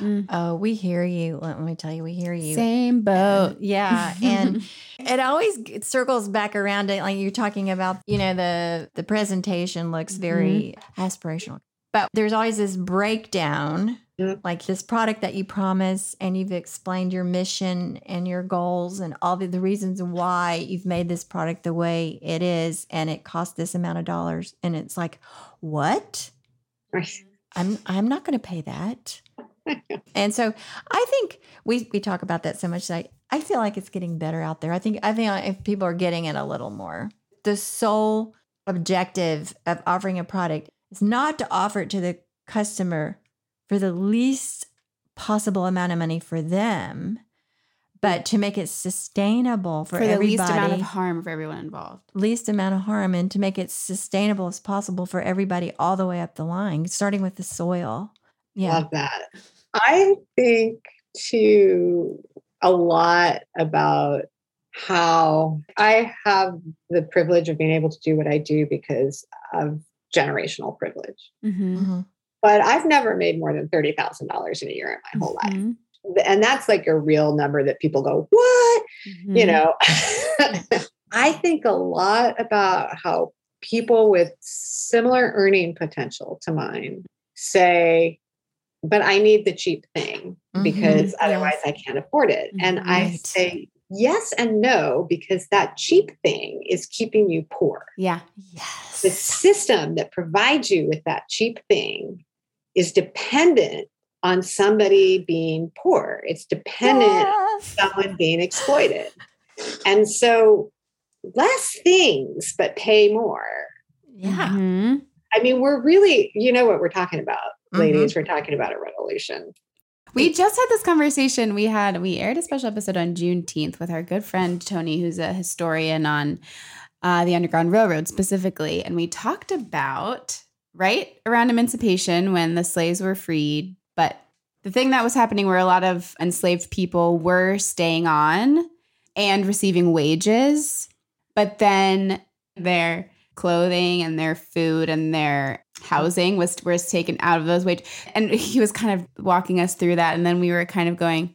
S2: Mm.
S3: Oh, we hear you. Let me tell you, we hear you.
S2: Same boat.
S3: Yeah, and it always g- circles back around it. like you're talking about. You know, the the presentation looks very aspirational, but there's always this breakdown.
S1: Mhm.
S3: Like this product that you promise, and you've explained your mission and your goals and all the, the reasons why you've made this product the way it is, and it costs this amount of dollars. And it's like, what?
S1: Right.
S3: I'm I'm not going to pay that. and so I think we we talk about that so much. That I, I feel like it's getting better out there. I think I think if people are getting it a little more, the sole objective of offering a product is not to offer it to the customer for the least possible amount of money for them, but to make it sustainable for,
S2: For, the
S3: everybody
S2: least amount of harm for everyone involved.
S3: least amount of harm and to make it sustainable as possible for everybody all the way up the line, starting with the soil. Yeah.
S1: Love that. I think too a lot about how I have the privilege of being able to do what I do because of generational privilege.
S2: Mm-hmm.
S3: Mhm.
S1: But I've never made more than $30,000 in a year in my whole life.
S2: Mm-hmm.
S1: And that's like a real number that people go, What?
S2: Mm-hmm.
S1: you know i think a lot about how people with similar earning potential to mine say but i need the cheap thing because
S3: Mhm,
S1: otherwise
S3: yes.
S1: i can't afford it and i say yes and no because that cheap thing is keeping you poor
S2: Yeah.
S1: the system that provides you with that cheap thing is dependent on somebody being poor it's dependent
S3: Yes.
S1: someone being exploited. And so less things, but pay more.
S3: Yeah.
S2: Mhm.
S1: I mean, we're really, you know what we're talking about,
S3: Mhm.
S1: ladies. We're talking about a revolution.
S2: We just had this conversation. We had we aired a special episode on Juneteenth with our good friend Tony, who's a historian on uh, the Underground Railroad specifically, and we talked about right around emancipation when the slaves were freed, but the thing that was happening where a lot of enslaved people were staying on and receiving wages, but then their clothing and their food and their housing was was taken out of those wages. And he was kind of walking us through that. And then we were kind of going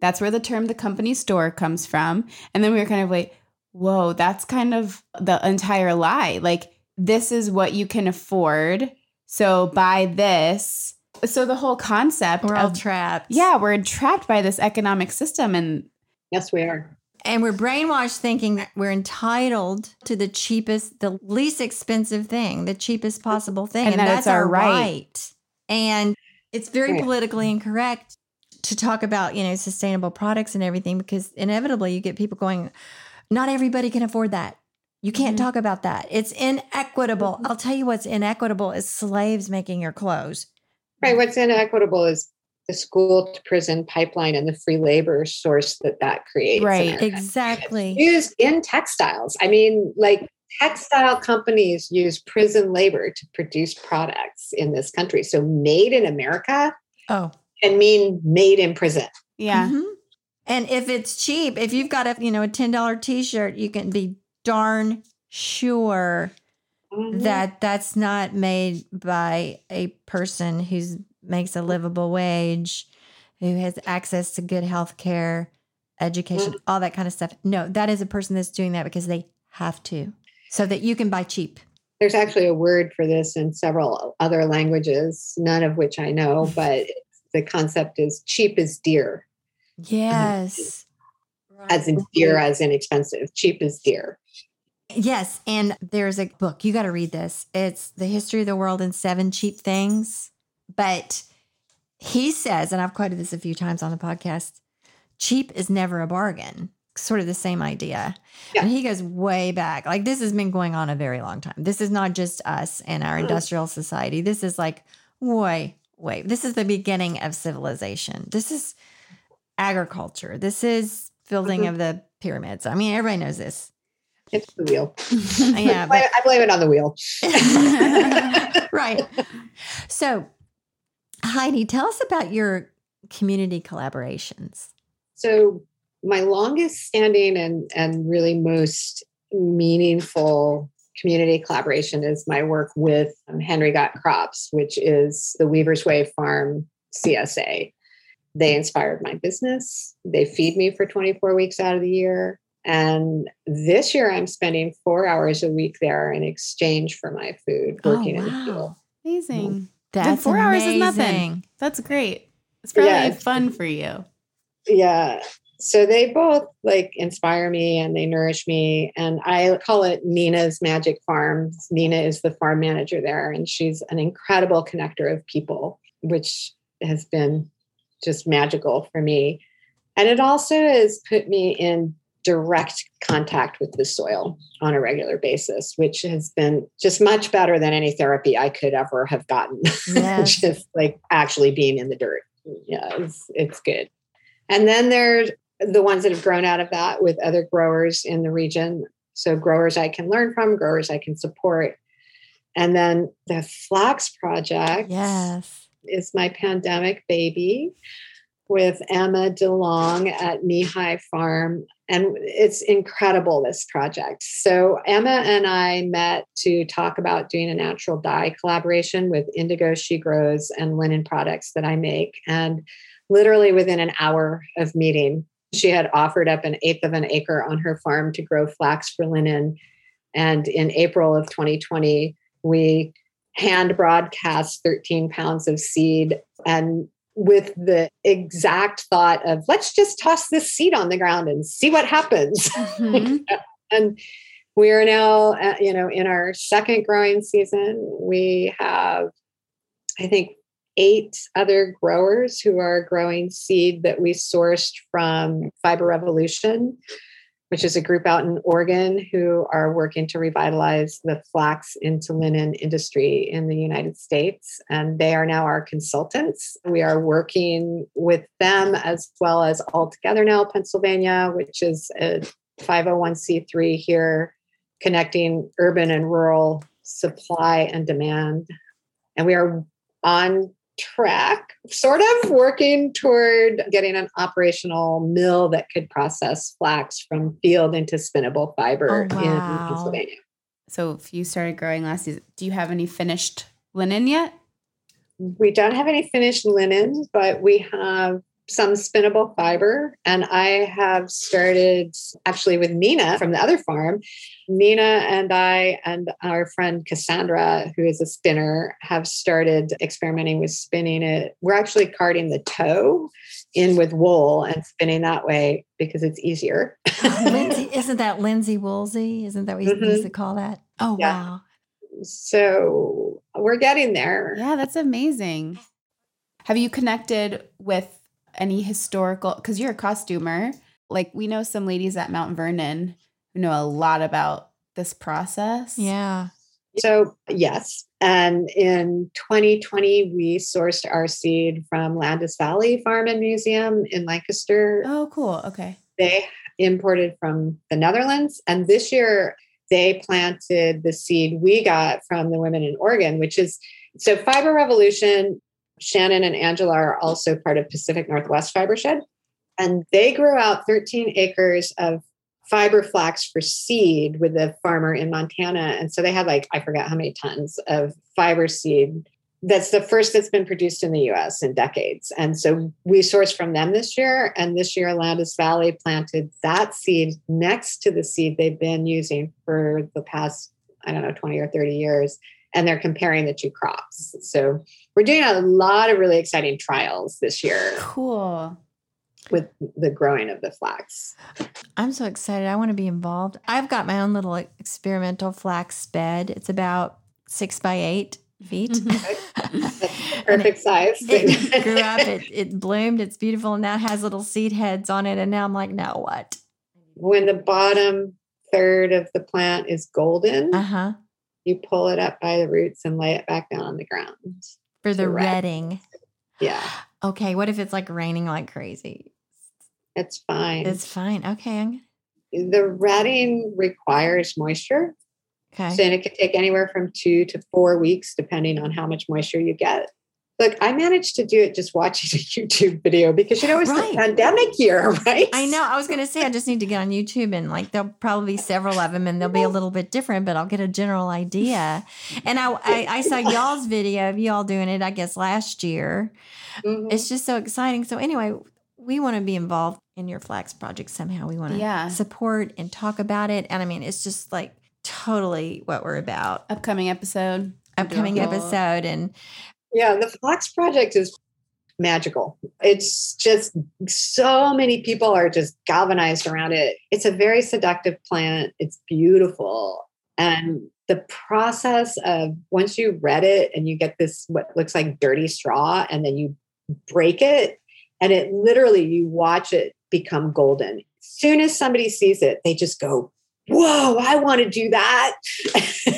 S2: that's where the term the company store comes from. And then we were kind of like whoa that's kind of the entire lie. Like this is what you can afford so buy this so the whole concept
S3: We're all
S2: of
S3: trapped.
S2: yeah we're trapped by this economic system and
S1: Yes, we are.
S3: And we're brainwashed thinking that we're entitled to the cheapest, the least expensive thing, the cheapest possible thing.
S2: And
S3: And,
S2: that
S3: that's
S2: it's our
S3: our
S2: right.
S3: right. And it's very
S1: Right.
S3: politically incorrect to talk about, you know, sustainable products and everything because inevitably you get people going, not everybody can afford that. You can't
S2: Mhm.
S3: talk about that. It's inequitable. I'll tell you what's inequitable is slaves making your clothes.
S1: Right. What's inequitable is the school to prison pipeline and the free labor source that that creates.
S2: Right.
S3: Exactly.
S1: Used in textiles. I mean, like textile companies use prison labor to produce products in this country. So made in America
S3: Oh,
S1: can mean made in prison.
S2: yeah
S3: Mhm. And if it's cheap, if you've got a you know a ten dollar t shirt, you can be darn sure
S1: Mhm.
S3: that that's not made by a person who's makes a livable wage, who has access to good health care, education, all that kind of stuff. No, that is a person that's doing that because they have to, so that you can buy cheap.
S1: There's actually a word for this in several other languages, none of which I know, but the concept is cheap is dear,
S3: Yes.
S1: As in dear, as inexpensive. Cheap is dear.
S3: Yes, and there's a book you got to read this. It's the history of the world in seven cheap things. But he says, and I've quoted this a few times on the podcast cheap is never a bargain. Sort of the same idea.
S1: Yeah.
S3: And he goes way back. Like this has been going on a very long time. This is not just us and our
S1: Mm.
S3: industrial society. This is like way, way. This is the beginning of civilization. This is agriculture. This is building
S1: Mhm.
S3: of the pyramids. I mean, everybody knows this.
S1: It's the wheel.
S3: Yeah,
S1: I
S3: but
S1: blame- I blame it on the wheel.
S3: right. So, Heidi, tell us about your community collaborations.
S1: So my longest standing and and really most meaningful community collaboration is my work with um, Henry Got Crops, which is the Weaver's Way Farm CSA. They inspired my business. They feed me for 24 weeks out of the year. And this year I'm spending four hours a week there in exchange for my food oh, working in the field.
S2: Amazing. Mm-hmm.
S3: That's
S2: four hours is nothing. That's great. It's probably
S1: Yeah,
S2: fun for you.
S1: yeah so they both like inspire me and they nourish me and i call it nina's magic farm nina is the farm manager there and she's an incredible connector of people which has been just magical for me and it also has put me in direct contact with the soil on a regular basis which has been just much better than any therapy i could ever have gotten
S3: Yes.
S1: just like actually being in the dirt yeah it's, it's good and then there's the ones that have grown out of that with other growers in the region. So growers I can learn from, growers I can support. And then the Flax Project
S3: Yes.
S1: Is my pandemic baby with Emma DeLong at Knee High Farm. And it's incredible, this project. So, Emma and I met to talk about doing a natural dye collaboration with Indigo She Grows and linen products that I make. And literally within an hour of meeting, she had offered up an eighth of an acre on her farm to grow flax for linen. And in April of 2020, we hand broadcast 13 pounds of seed and with the exact thought of let's just toss this seed on the ground and see what happens.
S2: Mhm.
S1: and we are now uh, you know in our second growing season. We have i think eight other growers who are growing seed that we sourced from Fibrevolution which is a group out in Oregon who are working to revitalize the flax into linen industry in the United States. And they are now our consultants. We are working with them as well as All Together Now Pennsylvania, which is a 501c3 here connecting urban and rural supply and demand. And we are on track, sort of working toward getting an operational mill that could process flax from field into spinnable fiber
S3: Oh,
S1: in. Pennsylvania.
S2: So if you started growing last season, do you have any finished linen yet?
S1: We don't have any finished linen, but we have some spinnable fiber. And I have started actually with Nina from the other farm. Nina and I and our friend Cassandra, who is a spinner, have started experimenting with spinning it. We're actually carding the tow in with wool and spinning that way because it's easier.
S3: Lindsay, isn't that linsey-woolsey? Isn't that what we
S1: Mhm.
S3: used to call that? Oh,
S1: Yeah.
S3: wow.
S1: so we're getting there.
S2: Yeah, that's amazing. Have you connected with any historical? Because you're a costumer. Like we know some ladies at Mount Vernon who know a lot about this process.
S3: Yeah.
S1: So, yes. And in 2020, we sourced our seed from Landis Valley Farm and Museum in Lancaster.
S2: Oh, cool. Okay.
S1: They imported from the Netherlands. And this year, they planted the seed we got from the women in Oregon, which is so Fibrevolution. Shannon and Angela are also part of Pacific Northwest Fibershed. And they grew out 13 acres of fiber flax for seed with a farmer in Montana. And so they had like, I forgot how many tons of fiber seed. That's the first that's been produced in the US in decades. And so we sourced from them this year. And this year, Landis Valley planted that seed next to the seed they've been using for the past, I don't know, 20 or 30 years. And they're comparing the two crops. So we're doing a lot of really exciting trials this year
S2: Cool.
S1: with the growing of the flax.
S3: I'm so excited. I want to be involved. I've got my own little experimental flax bed. It's about six by eight. feet.
S1: Perfect size.
S3: it grew up, it, it bloomed, it's beautiful, and now it has little seed heads on it. And now I'm like, now what?
S1: when the bottom third of the plant is golden,
S3: Uh huh.
S1: You pull it up by the roots and lay it back down on the ground.
S3: For the retting.
S1: Yeah,
S3: Okay. What if it's like raining like crazy?
S1: it's fine.
S3: It's fine. Okay.
S1: The retting requires moisture.
S3: okay.
S1: So it could take anywhere from two to four weeks, depending on how much moisture you get. Look, I managed to do it just watching a YouTube video because you know it's
S3: Right.
S1: the pandemic year, right?
S3: I know. I was going to say, I just need to get on YouTube and like there'll probably be several of them and they'll be a little bit different, but I'll get a general idea. And I, I, I saw y'all's video of y'all doing it, I guess, last year.
S1: Mhm.
S3: It's just so exciting. So, anyway, we want to be involved in your flax project somehow. We want to
S2: Yeah.
S3: support and talk about it. And I mean, it's just like totally what we're about.
S2: Upcoming episode. we'll do a
S3: Upcoming
S2: whole-
S3: episode. And
S1: Yeah, the Flax Project is magical. It's just so many people are just galvanized around it. It's a very seductive plant. It's beautiful. And the process of once you read it and you get this what looks like dirty straw and then you break it and it literally you watch it become golden. As soon as somebody sees it, they just go, Whoa, I want to do that.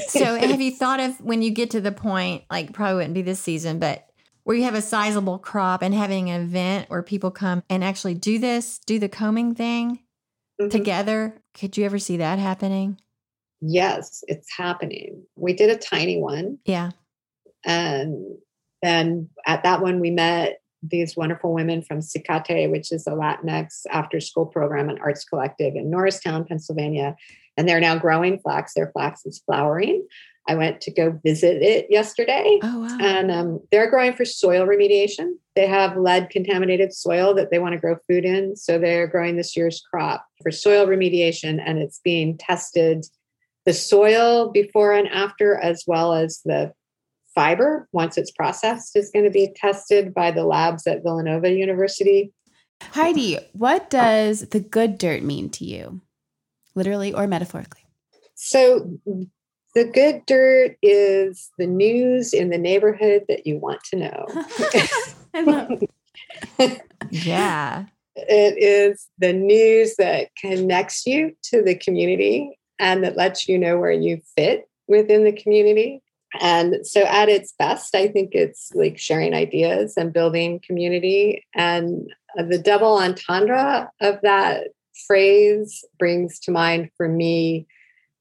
S3: so, have you thought of when you get to the point, like probably wouldn't be this season, but where you have a sizable crop and having an event where people come and actually do this, do the combing thing
S1: Mhm.
S3: together? Could you ever see that happening?
S1: Yes, it's happening. We did a tiny one.
S3: Yeah.
S1: And then at that one, we met these wonderful women from CCATE, which is a Latinx after school program and arts collective in Norristown, Pennsylvania. And they're now growing flax. Their flax is flowering. I went to go visit it yesterday.
S3: Oh, wow.
S1: And um, they're growing for soil remediation. They have lead contaminated soil that they want to grow food in. So they're growing this year's crop for soil remediation, and it's being tested the soil before and after, as well as the fiber, once it's processed, is going to be tested by the labs at Villanova University.
S2: Heidi, what does the good dirt mean to you? Literally or metaphorically?
S1: So the good dirt is the news in the neighborhood that you want to know.
S2: Love
S3: yeah.
S1: It is the news that connects you to the community and that lets you know where you fit within the community. And so, at its best, I think it's like sharing ideas and building community. And the double entendre of that phrase brings to mind for me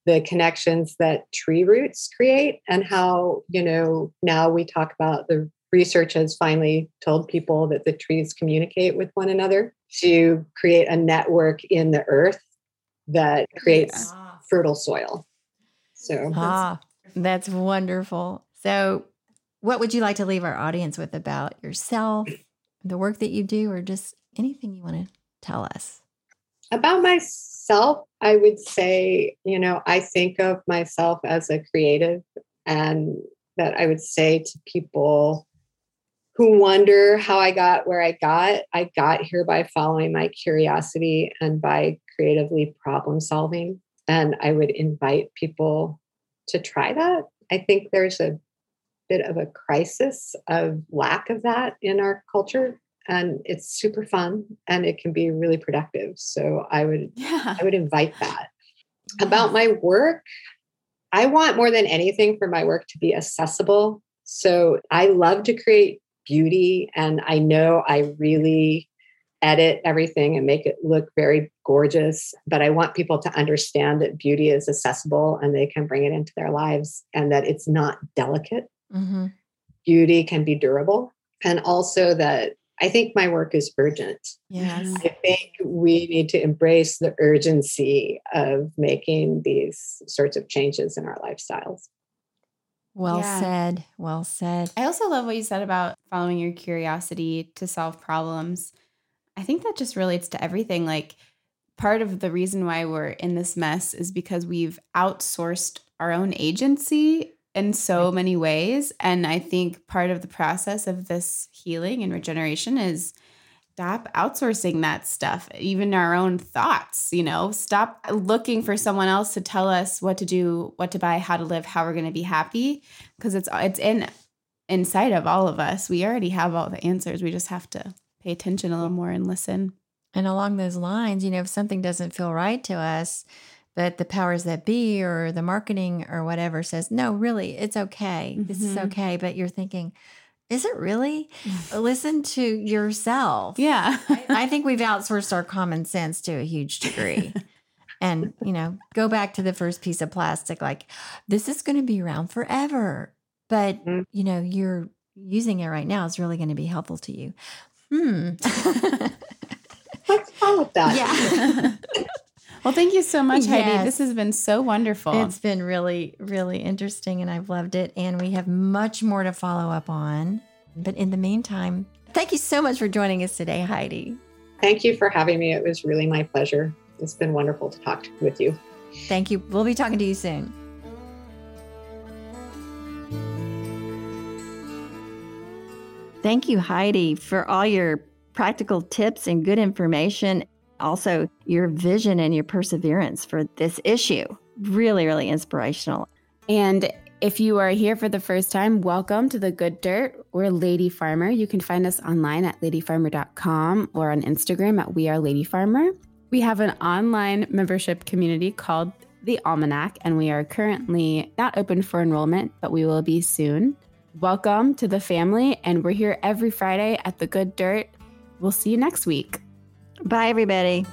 S1: the connections that tree roots create and how, you know, now we talk about the research has finally told people that the trees communicate with one another to create a network in the earth that creates fertile soil. So
S3: Ah, that's wonderful. So, what would you like to leave our audience with about yourself, the work that you do, or just anything you want to tell us?
S1: about myself, I would say, you know, I think of myself as a creative and that I would say to people who wonder how I got where I got, I got here by following my curiosity and by creatively problem solving. And I would invite people to try that. I think there's a bit of a crisis of lack of that in our culture. And it's super fun and it can be really productive. So I would
S2: Yeah.
S1: I would invite that. About my work, I want more than anything for my work to be accessible. So I love to create beauty, and I know I really edit everything and make it look very gorgeous. But I want people to understand that beauty is accessible and they can bring it into their lives and that it's not delicate.
S3: Mm-hmm.
S1: Beauty can be durable. And also that I think my work is urgent.
S3: Yes.
S2: Mhm.
S1: I think we need to embrace the urgency of making these sorts of changes in our lifestyles.
S3: Well
S2: Yeah.
S3: said. Well said.
S2: I also love what you said about following your curiosity to solve problems. I think that just relates to everything. Like, part of the reason why we're in this mess is because we've outsourced our own agency in so many ways. And I think part of the process of this healing and regeneration is stop outsourcing that stuff, even our own thoughts, you know, stop looking for someone else to tell us what to do, what to buy, how to live, how we're going to be happy because it's it's in inside of all of us. We already have all the answers. We just have to pay attention a little more and listen.
S3: And along those lines, you know, if something doesn't feel right to us, but the powers that be or the marketing or whatever says, no, really, it's okay. This is
S2: Mhm.
S3: okay. But you're thinking, is it really? Listen to yourself.
S2: Yeah.
S3: I think we've outsourced our common sense to a huge degree. and, you know, go back to the first piece of plastic like, this is going to be around forever. But,
S1: Mm.
S3: you know, you're using it right now is really going to be helpful to you. Hmm.
S1: What's wrong with that?
S3: yeah.
S2: well, thank you so much, Heidi.
S3: Yes.
S2: This has been so wonderful.
S3: It's been really, really interesting and I've loved it. And we have much more to follow up on. But in the meantime, thank you so much for joining us today, Heidi.
S1: Thank you for having me. It was really my pleasure. It's been wonderful to talk with you.
S3: Thank you. We'll be talking to you soon.
S4: Thank you, Heidi, for all your practical tips and good information. Also, your vision and your perseverance for this issue. Really, really inspirational.
S2: And if you are here for the first time, welcome to the Good Dirt. We're Lady Farmer. You can find us online at ladyfarmer.com or on Instagram at We Are Lady Farmer. We have an online membership community called the Almanac, and we are currently not open for enrollment, but we will be soon. Welcome to the family, and we're here every Friday at the Good Dirt. We'll see you next week.
S4: Bye, everybody.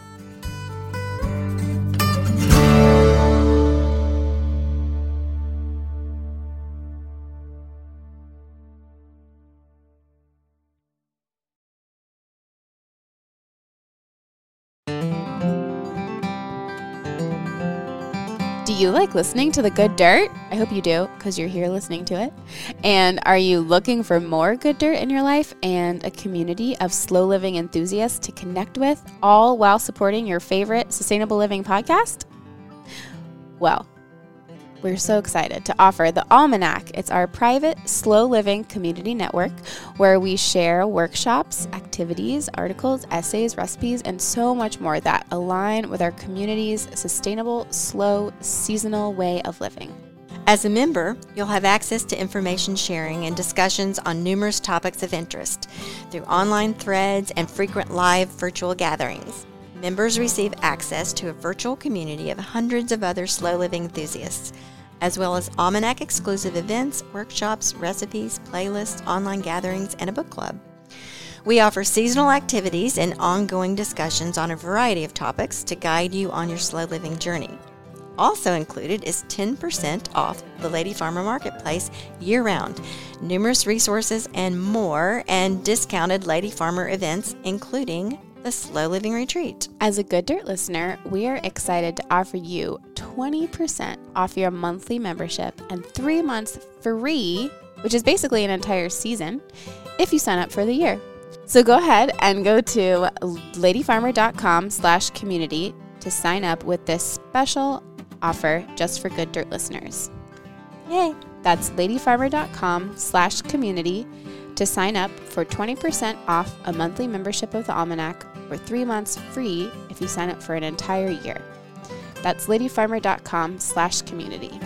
S5: You like listening to the good dirt? I hope you do because you're here listening to it. And are you looking for more good dirt in your life and a community of slow living enthusiasts to connect with, all while supporting your favorite sustainable living podcast? Well, we're so excited to offer the Almanac. It's our private, slow living community network where we share workshops, activities, articles, essays, recipes, and so much more that align with our community's sustainable, slow, seasonal way of living.
S3: As a member, you'll have access to information sharing and discussions on numerous topics of interest through online threads and frequent live virtual gatherings. Members receive access to a virtual community of hundreds of other slow living enthusiasts, as well as Almanac exclusive events, workshops, recipes, playlists, online gatherings, and a book club. We offer seasonal activities and ongoing discussions on a variety of topics to guide you on your slow living journey. Also included is 10% off the Lady Farmer Marketplace year round, numerous resources and more, and discounted Lady Farmer events, including the Slow Living Retreat.
S5: As a Good Dirt listener, we are excited to offer you 20% off your monthly membership and three months free, which is basically an entire season, if you sign up for the year. So go ahead and go to ladyfarmer.com slash community to sign up with this special offer just for Good Dirt listeners.
S3: Yay!
S5: That's ladyfarmer.com slash community to sign up for 20% off a monthly membership of the Almanac or three months free if you sign up for an entire year. That's ladyfarmer.com slash community.